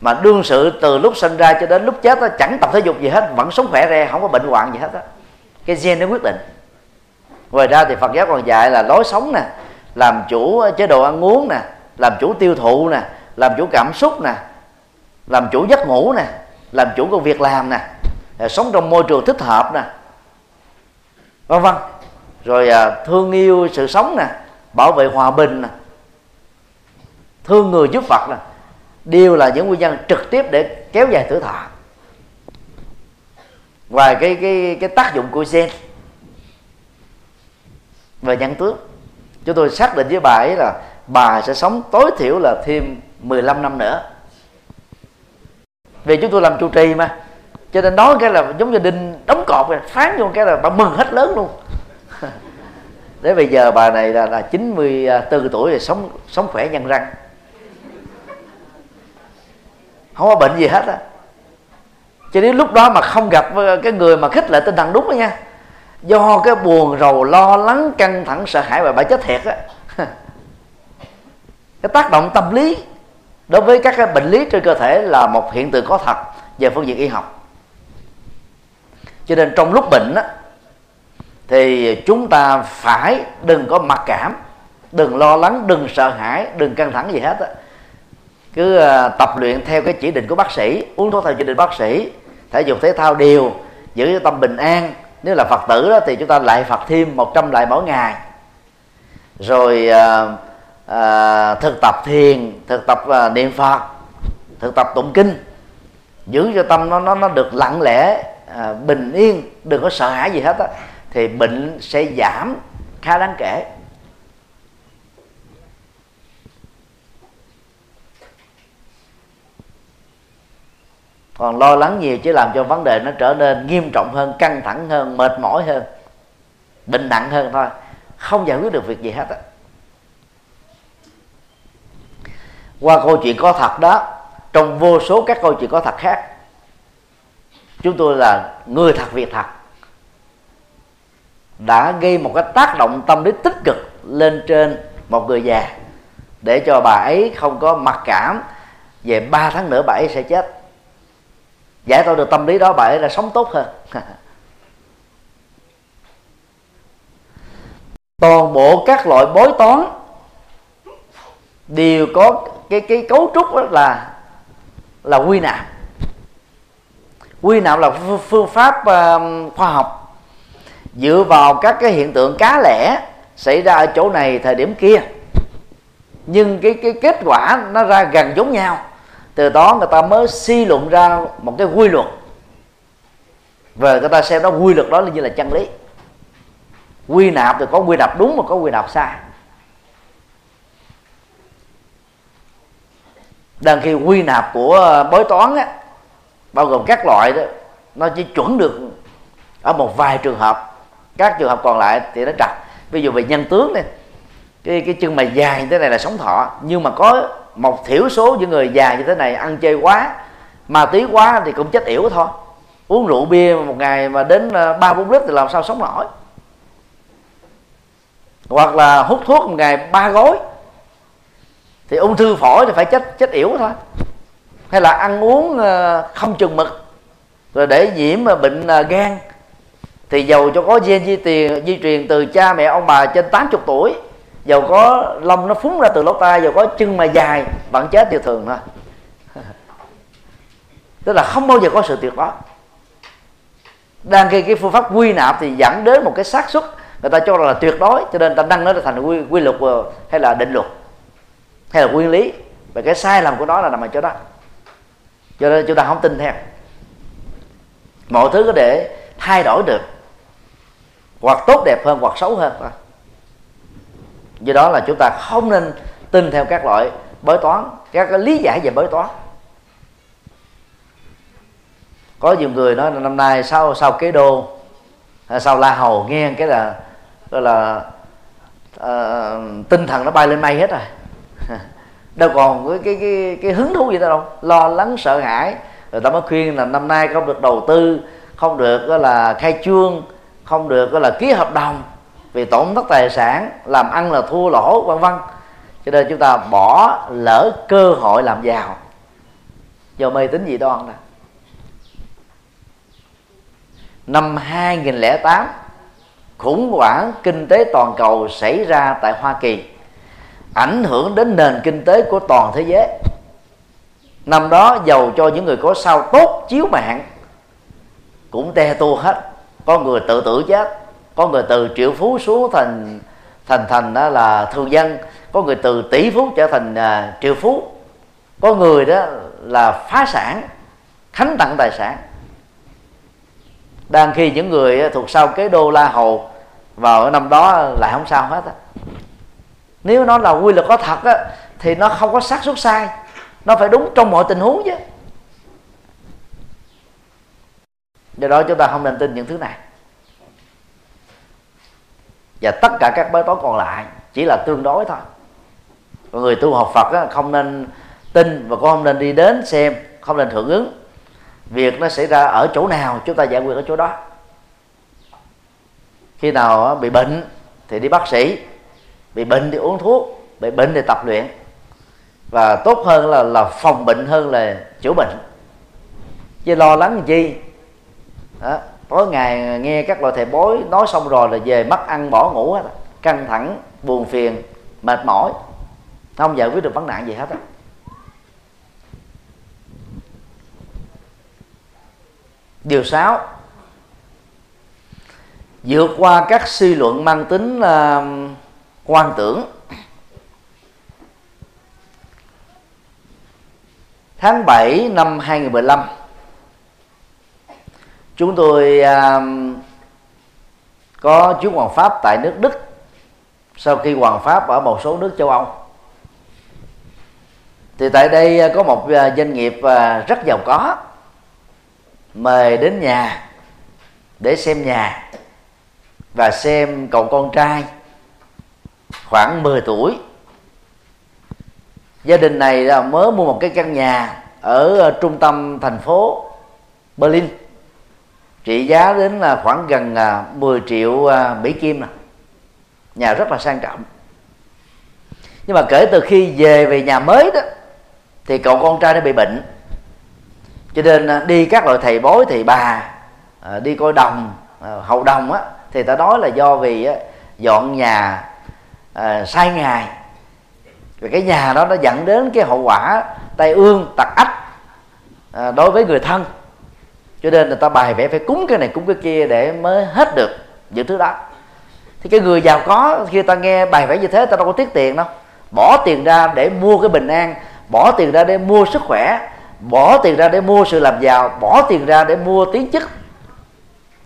mà đương sự từ lúc sinh ra cho đến lúc chết đó, chẳng tập thể dục gì hết vẫn sống khỏe re không có bệnh hoạn gì hết đó. cái gen nó quyết định. Ngoài ra thì phật giáo còn dạy là lối sống nè làm chủ à, chế độ ăn uống nè làm chủ tiêu thụ nè làm chủ cảm xúc nè làm chủ giấc ngủ nè làm chủ công việc làm nè à, sống trong môi trường thích hợp nè. Vân vân rồi à, thương yêu sự sống nè bảo vệ hòa bình nè thương người giúp phật nè đều là những nguyên nhân trực tiếp để kéo dài tuổi thọ và cái cái cái tác dụng của gen về nhân tướng. Chúng tôi xác định với bà ấy là bà sẽ sống tối thiểu là thêm 15 năm nữa. Vì chúng tôi làm trụ trì mà cho nên nói cái là giống như đinh đóng cọp rồi phán vô cái là bà mừng hết lớn luôn đến bây giờ bà này là là 94 tuổi rồi sống sống khỏe nhân răng. Không có bệnh gì hết á. Cho đến lúc đó mà không gặp cái người mà khích lệ tinh thần đúng đó nha. Do cái buồn rầu lo lắng căng thẳng sợ hãi và bà chết thiệt á. Cái tác động tâm lý đối với các cái bệnh lý trên cơ thể là một hiện tượng có thật về phương diện y học. Cho nên trong lúc bệnh á, thì chúng ta phải đừng có mặc cảm đừng lo lắng đừng sợ hãi đừng căng thẳng gì hết á. Cứ ờ, tập luyện theo cái chỉ định của bác sĩ uống thuốc theo chỉ định bác sĩ thể dục thể thao đều giữ tâm bình an. Nếu là phật tử đó thì chúng ta lại phật thêm 100 lại mỗi ngày. Rồi à, à, thực tập thiền thực tập à, niệm phật thực tập tụng kinh. Giữ cho tâm nó nó nó được lặng lẽ à, bình yên đừng có sợ hãi gì hết á thì bệnh sẽ giảm khá đáng kể. Còn lo lắng nhiều chỉ làm cho vấn đề nó trở nên nghiêm trọng hơn, căng thẳng hơn, mệt mỏi hơn, bệnh nặng hơn thôi. Không giải quyết được việc gì hết á. Qua câu chuyện có thật đó, trong vô số các câu chuyện có thật khác, chúng tôi là người thật việc thật đã gây một cái tác động tâm lý tích cực lên trên một người già. Để cho bà ấy không có mặc cảm về ba tháng nữa bà ấy sẽ chết. Giải tỏa được tâm lý đó bà ấy là sống tốt hơn. Toàn bộ các loại bói toán đều có cái cái cấu trúc đó là là quy nạp. Quy nạp là phương pháp uh, khoa học dựa vào các cái hiện tượng cá lẻ xảy ra ở chỗ này thời điểm kia. Nhưng cái cái kết quả nó ra gần giống nhau. Từ đó người ta mới suy luận ra một cái quy luật. Và người ta xem đó quy luật đó là như là chân lý. Quy nạp thì có quy nạp đúng mà có quy nạp sai. Đang khi quy nạp của bói toán á, bao gồm các loại đó nó chỉ chuẩn được ở một vài trường hợp các trường hợp còn lại thì nó trật. Ví dụ về nhân tướng này cái cái chân mày dài như thế này là sống thọ, nhưng mà có một thiểu số những người già như thế này ăn chơi quá, ma túy quá thì cũng chết yểu thôi. Uống rượu bia một ngày mà đến ờ, ba bốn lít thì làm sao sống nổi. Hoặc là hút thuốc một ngày ba gói, thì ung thư phổi thì phải chết chết yểu thôi. Hay là ăn uống ờ, không chừng mực, rồi để nhiễm ờ, bệnh gan thì giàu cho có gen di truyền di truyền từ cha mẹ ông bà trên 80 tuổi. Giàu có lông nó phúng ra từ lỗ tai giàu có chân mà dài vẫn chết như thường thôi. Tức là không bao giờ có sự tuyệt đối đang khi cái phương pháp quy nạp thì dẫn đến một cái xác suất người ta cho là tuyệt đối cho nên ta đăng nó thành quy, quy luật ờ, hay là định luật hay là nguyên lý. Và cái sai lầm của nó là nằm ở chỗ đó. Cho nên chúng ta không tin theo. Mọi thứ có thể thay đổi được hoặc tốt đẹp hơn hoặc xấu hơn. Thôi do đó là chúng ta không nên tin theo các loại bói toán các cái lý giải về bói toán. Có nhiều người nói là năm nay sau sau kế đô sau la hầu nghe cái là gọi là uh, tinh thần nó bay lên mây hết rồi. Đâu còn cái cái cái, cái hứng thú gì đâu. Lo lắng sợ hãi. Rồi ta mới khuyên là năm nay không được đầu tư không được là khai trương không được, gọi là ký hợp đồng. Vì tổn thất tài sản, làm ăn là thua lỗ, vân vân. Cho nên chúng ta bỏ lỡ cơ hội làm giàu. Do mê tín dị đoan đó năm 2008 khủng hoảng kinh tế toàn cầu xảy ra tại Hoa Kỳ, ảnh hưởng đến nền kinh tế của toàn thế giới. Năm đó giàu cho những người có sao tốt chiếu mạng cũng te tua hết có người tự tử chết có người từ triệu phú xuống thành thành thành đó là thường dân có người từ tỷ phú trở thành uh, triệu phú. Có người đó là phá sản khánh tặng tài sản. Đang khi những người thuộc sau kế đô la hầu vào năm đó lại không sao hết á. Nếu nó là quy luật có thật á thì nó không có xác suất sai nó phải đúng trong mọi tình huống chứ. Do đó chúng ta không nên tin những thứ này. Và tất cả các bói toán còn lại chỉ là tương đối thôi. Còn người tu học Phật đó, không nên tin và cũng không nên đi đến xem không nên hưởng ứng. Việc nó xảy ra ở chỗ nào chúng ta giải quyết ở chỗ đó. Khi nào bị bệnh thì đi bác sĩ bị bệnh thì uống thuốc bị bệnh thì tập luyện. Và tốt hơn là là phòng bệnh hơn là chữa bệnh. Chứ lo lắng gì? chi? Đó tối ngày nghe các loại thầy bói nói xong rồi là về mất ăn bỏ ngủ hết căng thẳng buồn phiền mệt mỏi. Không giải quyết được vấn nạn gì hết á. Điều sáu vượt qua các suy luận mang tính uh, quan tưởng. Tháng 7 năm 2015 chúng tôi uh, có chuyến hoàng pháp tại nước đức sau khi hoàng pháp ở một số nước châu âu. Thì tại đây uh, có một uh, doanh nghiệp uh, rất giàu có mời đến nhà để xem nhà và xem cậu con trai khoảng 10 tuổi. Gia đình này là mới mua một cái căn nhà ở trung tâm thành phố Berlin trị giá đến là khoảng gần à, 10 triệu à, Mỹ Kim nè. Nhà rất là sang trọng. Nhưng mà kể từ khi về về nhà mới đó, thì cậu con trai nó bị bệnh. Cho nên à, đi các loại thầy bói, thầy bà đi coi đồng hậu đồng á, thì ta nói là do vì dọn nhà sai ngày. Và cái nhà đó nó dẫn đến cái hậu quả tai ương, tật ách đối với người thân cho nên người ta bài vẽ phải cúng cái này, cúng cái kia để mới hết được những thứ đó. Thì cái người giàu có, khi ta nghe bài vẽ như thế, ta đâu có tiếc tiền đâu. Bỏ tiền ra để mua cái bình an, bỏ tiền ra để mua sức khỏe, bỏ tiền ra để mua sự làm giàu, bỏ tiền ra để mua tiến chức.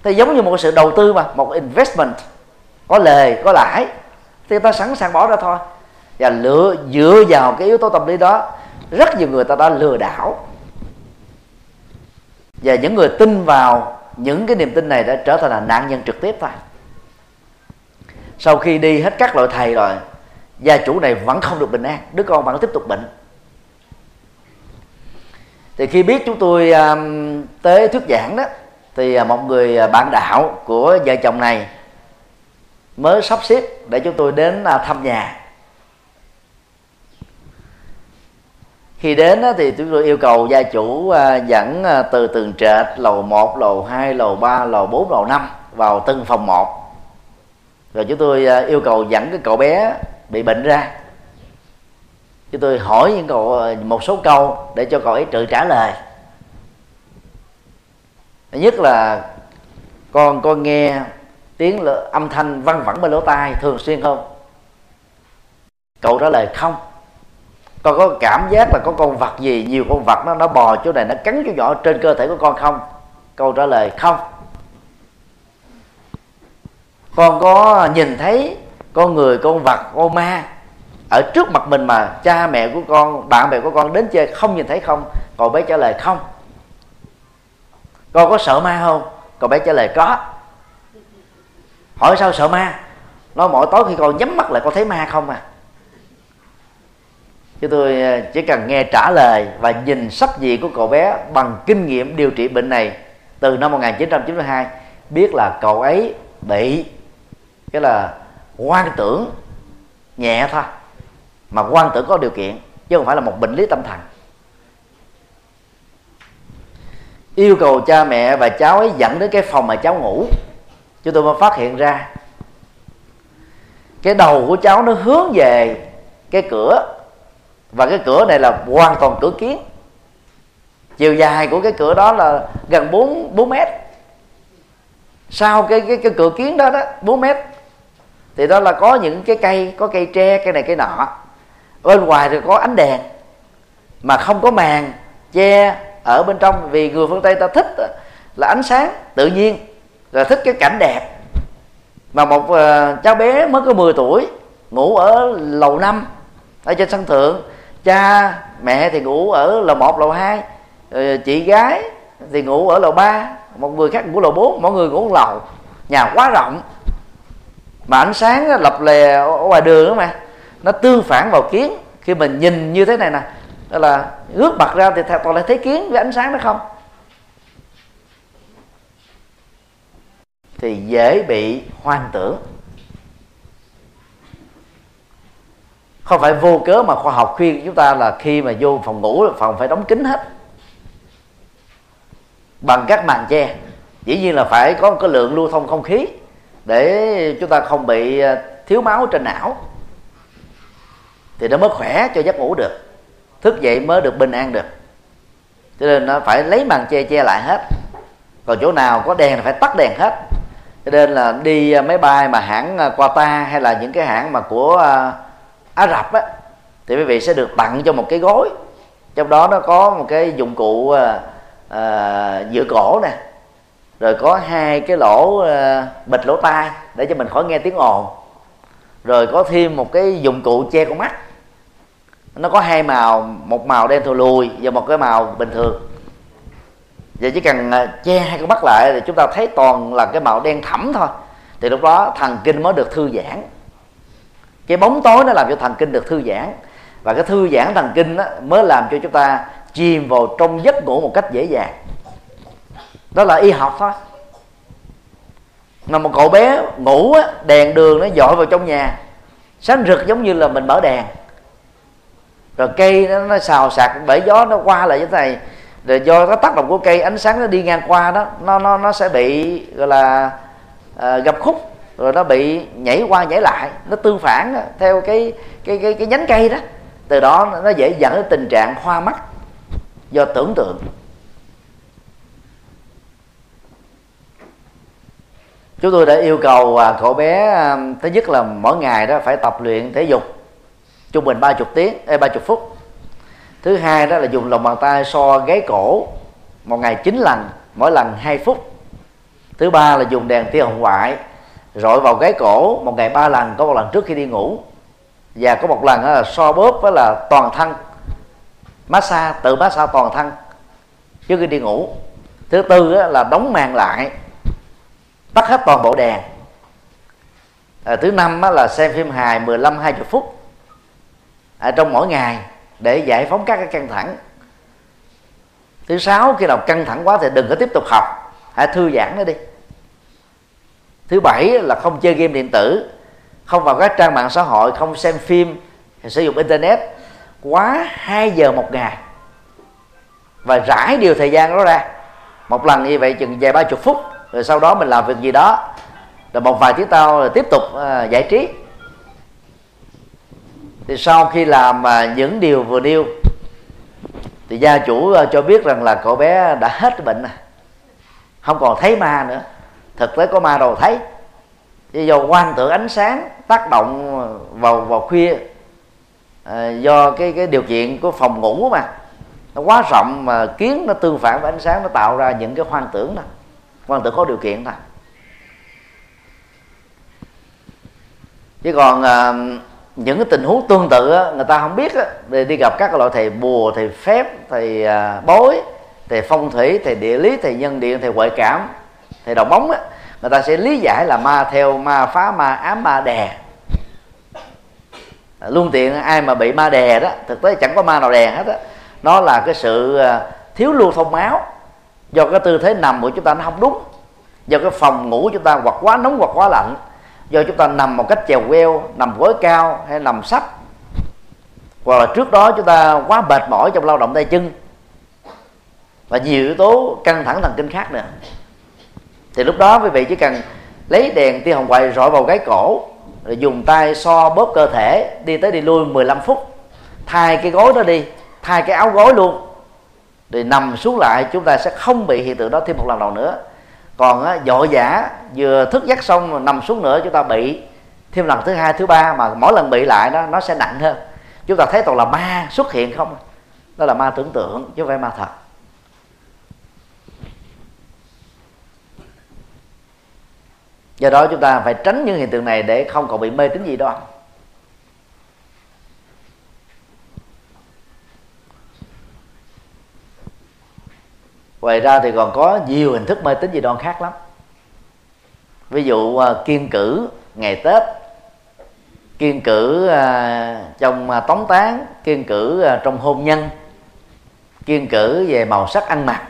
Thì giống như một sự đầu tư mà, một investment. Có lời, có lãi. Thì ta sẵn sàng bỏ ra thôi. Và lựa, dựa vào cái yếu tố tâm lý đó, rất nhiều người ta đã lừa đảo và những người tin vào những cái niềm tin này đã trở thành là nạn nhân trực tiếp thôi. Sau khi đi hết các loại thầy rồi gia chủ này vẫn không được bình an. Đứa con vẫn tiếp tục bệnh. Thì khi biết chúng tôi um, tới thuyết giảng đó thì à, một người à, bạn đạo của vợ chồng này mới sắp xếp để chúng tôi đến à, thăm nhà. Khi đến thì chúng tôi yêu cầu gia chủ à, dẫn à, từ tường trệt lầu 1, lầu 2, lầu 3, lầu 4, lầu 5 vào từng phòng 1 rồi chúng tôi à, yêu cầu dẫn cái cậu bé bị bệnh ra. Chúng tôi hỏi những cậu một số câu để cho cậu ấy tự trả lời. Nhất là con con nghe tiếng âm thanh văng vẳng bên lỗ tai thường xuyên không? Cậu trả lời không con có cảm giác là có con vật gì, nhiều con vật nó nó bò chỗ này, nó cắn chỗ nhỏ trên cơ thể của con không? Câu trả lời, không. Con có nhìn thấy con người, con vật, con ma ở trước mặt mình mà cha mẹ của con, bạn bè của con đến chơi không nhìn thấy không? Cậu bé trả lời, không. Con có sợ ma không? Cậu bé trả lời, có. Hỏi sao sợ ma? Nó mỗi tối khi con nhắm mắt lại, con thấy ma không à? Chứ tôi à, chỉ cần nghe trả lời và nhìn sắc diện của cậu bé bằng kinh nghiệm điều trị bệnh này từ năm 1992 biết là cậu ấy bị, cái là quan tưởng nhẹ thôi. Mà quan tưởng có điều kiện, chứ không phải là một bệnh lý tâm thần. Yêu cầu cha mẹ và cháu ấy dẫn đến cái phòng mà cháu ngủ chúng tôi mới phát hiện ra. Cái đầu của cháu nó hướng về cái cửa và cái cửa này là hoàn toàn cửa kiến. Chiều dài của cái cửa đó là gần 4 4 mét. Sau cái cái cái cửa kiến đó đó 4 mét thì đó là có những cái cây có cây tre cây này cây nọ. Bên ngoài thì có ánh đèn mà không có màn che ở bên trong vì người phương tây ta thích là ánh sáng tự nhiên rồi thích cái cảnh đẹp. Mà một uh, cháu bé mới có 10 tuổi ngủ ở lầu năm ở trên sân thượng cha, mẹ thì ngủ ở lầu một, lầu hai. Ờ, chị gái thì ngủ ở lầu ba. Một người khác ngủ lầu bốn mọi người ngủ lầu. Nhà quá rộng. Mà ánh sáng lập lè ở ngoài đường đó mà. Nó tương phản vào kiến. Khi mình nhìn như thế này nè, đó là ngước mặt ra thì toàn lại thấy kiến với ánh sáng đó không? Thì dễ bị hoang tưởng. Không phải vô cớ mà khoa học khuyên chúng ta là khi mà vô phòng ngủ phòng phải đóng kín hết. Bằng các màn che. Dĩ nhiên là phải có một cái lượng lưu thông không khí để chúng ta không bị à, thiếu máu trên não. Thì nó mới khỏe cho giấc ngủ được. Thức dậy mới được bình an được. Cho nên nó phải lấy màn che che lại hết. Còn chỗ nào có đèn là phải tắt đèn hết. Cho nên là đi à, máy bay mà hãng à, Qatar hay là những cái hãng mà của Ả Rập á thì quý vị sẽ được tặng cho một cái gối trong đó nó có một cái dụng cụ à, à giữa cổ nè rồi có hai cái lỗ à, bịch lỗ tai để cho mình khỏi nghe tiếng ồn. Rồi có thêm một cái dụng cụ che con mắt. Nó có hai màu một màu đen thù lùi và một cái màu bình thường. Và chỉ cần à, che hai con mắt lại thì chúng ta thấy toàn là cái màu đen thẳm thôi. Thì lúc đó thần kinh mới được thư giãn cái bóng tối nó làm cho thần kinh được thư giãn. Và cái thư giãn thần kinh đó mới làm cho chúng ta chìm vào trong giấc ngủ một cách dễ dàng. Đó là y học thôi. Mà một cậu bé ngủ á, đèn đường nó dội vào trong nhà sáng rực giống như là mình mở đèn. Rồi cây nó, nó xào sạc bởi gió nó qua lại như thế này. Rồi do cái tác động của cây ánh sáng nó đi ngang qua đó nó nó nó sẽ bị gọi là ờ, uh, gặp khúc rồi nó bị nhảy qua nhảy lại, nó tương phản theo cái cái cái cái nhánh cây đó. Từ đó nó dễ dẫn đến tình trạng hoa mắt do tưởng tượng. Chúng tôi đã yêu cầu à, cậu bé à, thứ nhất là mỗi ngày đó phải tập luyện thể dục trung bình ba chục tiếng ba chục phút. Thứ hai đó là dùng lòng bàn tay so gáy cổ một ngày chín lần, mỗi lần 2 phút. Thứ ba là dùng đèn tia hồng ngoại rọi vào gáy cổ một ngày ba lần có một lần trước khi đi ngủ. Và có một lần là so bóp với là toàn thân. Massage tự massage toàn thân trước khi đi ngủ. Thứ tư ờ, là đóng màn lại tắt hết toàn bộ đèn. À, thứ năm là xem phim hài 15 20 phút ở trong mỗi ngày để giải phóng các cái căng thẳng. Thứ sáu khi nào căng thẳng quá thì đừng có tiếp tục học. Hãy thư giãn nó đi thứ bảy là không chơi game điện tử không vào các trang mạng xã hội không xem phim sử dụng internet. Quá 2 giờ một ngày. Và rải điều thời gian đó ra. Một lần như vậy chừng vài ba chục phút rồi sau đó mình làm việc gì đó. Rồi một vài tiếng tao rồi tiếp tục uh, giải trí. Thì sau khi làm uh, những điều vừa nêu thì gia chủ uh, cho biết rằng là cậu bé đã hết bệnh rồi. Không còn thấy ma nữa thực tế có ma đâu thấy. Do quan tưởng ánh sáng tác động vào vào khuya à, do cái cái điều kiện của phòng ngủ mà. Nó quá rộng mà kiến nó tương phản với ánh sáng nó tạo ra những cái hoang tưởng đó. Hoang tưởng có điều kiện thôi. Chứ còn à, những cái tình huống tương tự á, người ta không biết á, để đi gặp các loại thầy bùa thầy phép thầy à, bói thầy phong thủy thầy địa lý thầy nhân điện thầy ngoại cảm thầy đầu bóng á, người ta sẽ lý giải là ma theo ma phá ma ám ma đè. À, luôn tiện ai mà bị ma đè đó thực tế chẳng có ma nào đè hết á. Nó là cái sự à, thiếu lưu thông máu do cái tư thế nằm của chúng ta nó không đúng. Do cái phòng ngủ chúng ta hoặc quá nóng hoặc quá lạnh. Do chúng ta nằm một cách chèo queo nằm gối cao hay nằm sấp. Hoặc là trước đó chúng ta quá mệt mỏi trong lao động tay chân. Và nhiều yếu tố căng thẳng thần kinh khác nữa thì lúc đó quý vị chỉ cần lấy đèn tia hồng ngoại rọi vào gáy cổ rồi dùng tay so bóp cơ thể đi tới đi lui 15 phút. Thay cái gối đó đi thay cái áo gối luôn. Rồi nằm xuống lại chúng ta sẽ không bị hiện tượng đó thêm một lần nào nữa. Còn á, dội giả vừa thức giấc xong nằm xuống nữa chúng ta bị thêm lần thứ hai thứ ba mà mỗi lần bị lại đó nó sẽ nặng hơn. Chúng ta thấy toàn là ma xuất hiện không? Đó là ma tưởng tượng chứ không phải ma thật. Do đó chúng ta phải tránh những hiện tượng này để không còn bị mê tín gì đó. Ngoài ra thì còn có nhiều hình thức mê tín dị đoan khác lắm. Ví dụ à, kiên cử ngày tết, kiên cử à, trong à, tống tán, kiên cử trong hôn nhân, kiên cử về màu sắc ăn mặc,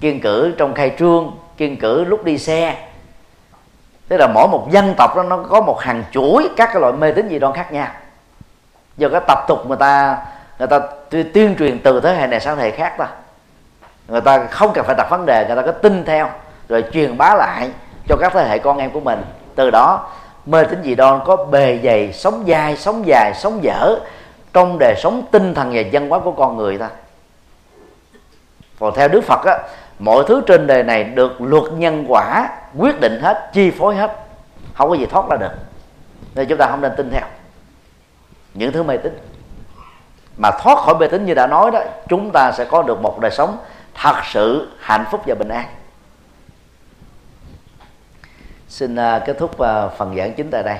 kiên cử trong khai trương, kiên cử lúc đi xe tức là mỗi một dân tộc đó, nó có một hàng chuỗi các cái loại mê tín dị đoan khác nhau. Do cái tập tục người ta người ta tuyên truyền từ thế hệ này sang thế hệ khác thôi. Người ta không cần phải đặt vấn đề, người ta có tin theo, rồi truyền bá lại cho các thế hệ con em của mình. Từ đó, mê tín dị đoan có bề dày, sống dai, sống dài, sống dở, trong đời sống tinh thần và văn hóa của con người ta còn theo đức phật á mọi thứ trên đời này được luật nhân quả quyết định hết, chi phối hết. Không có gì thoát ra được. Nên chúng ta không nên tin theo. Những thứ mê tín. Mà thoát khỏi mê tín như đã nói đó, chúng ta sẽ có được một đời sống thật sự hạnh phúc và bình an. Xin à, kết thúc à, phần giảng chính tại đây.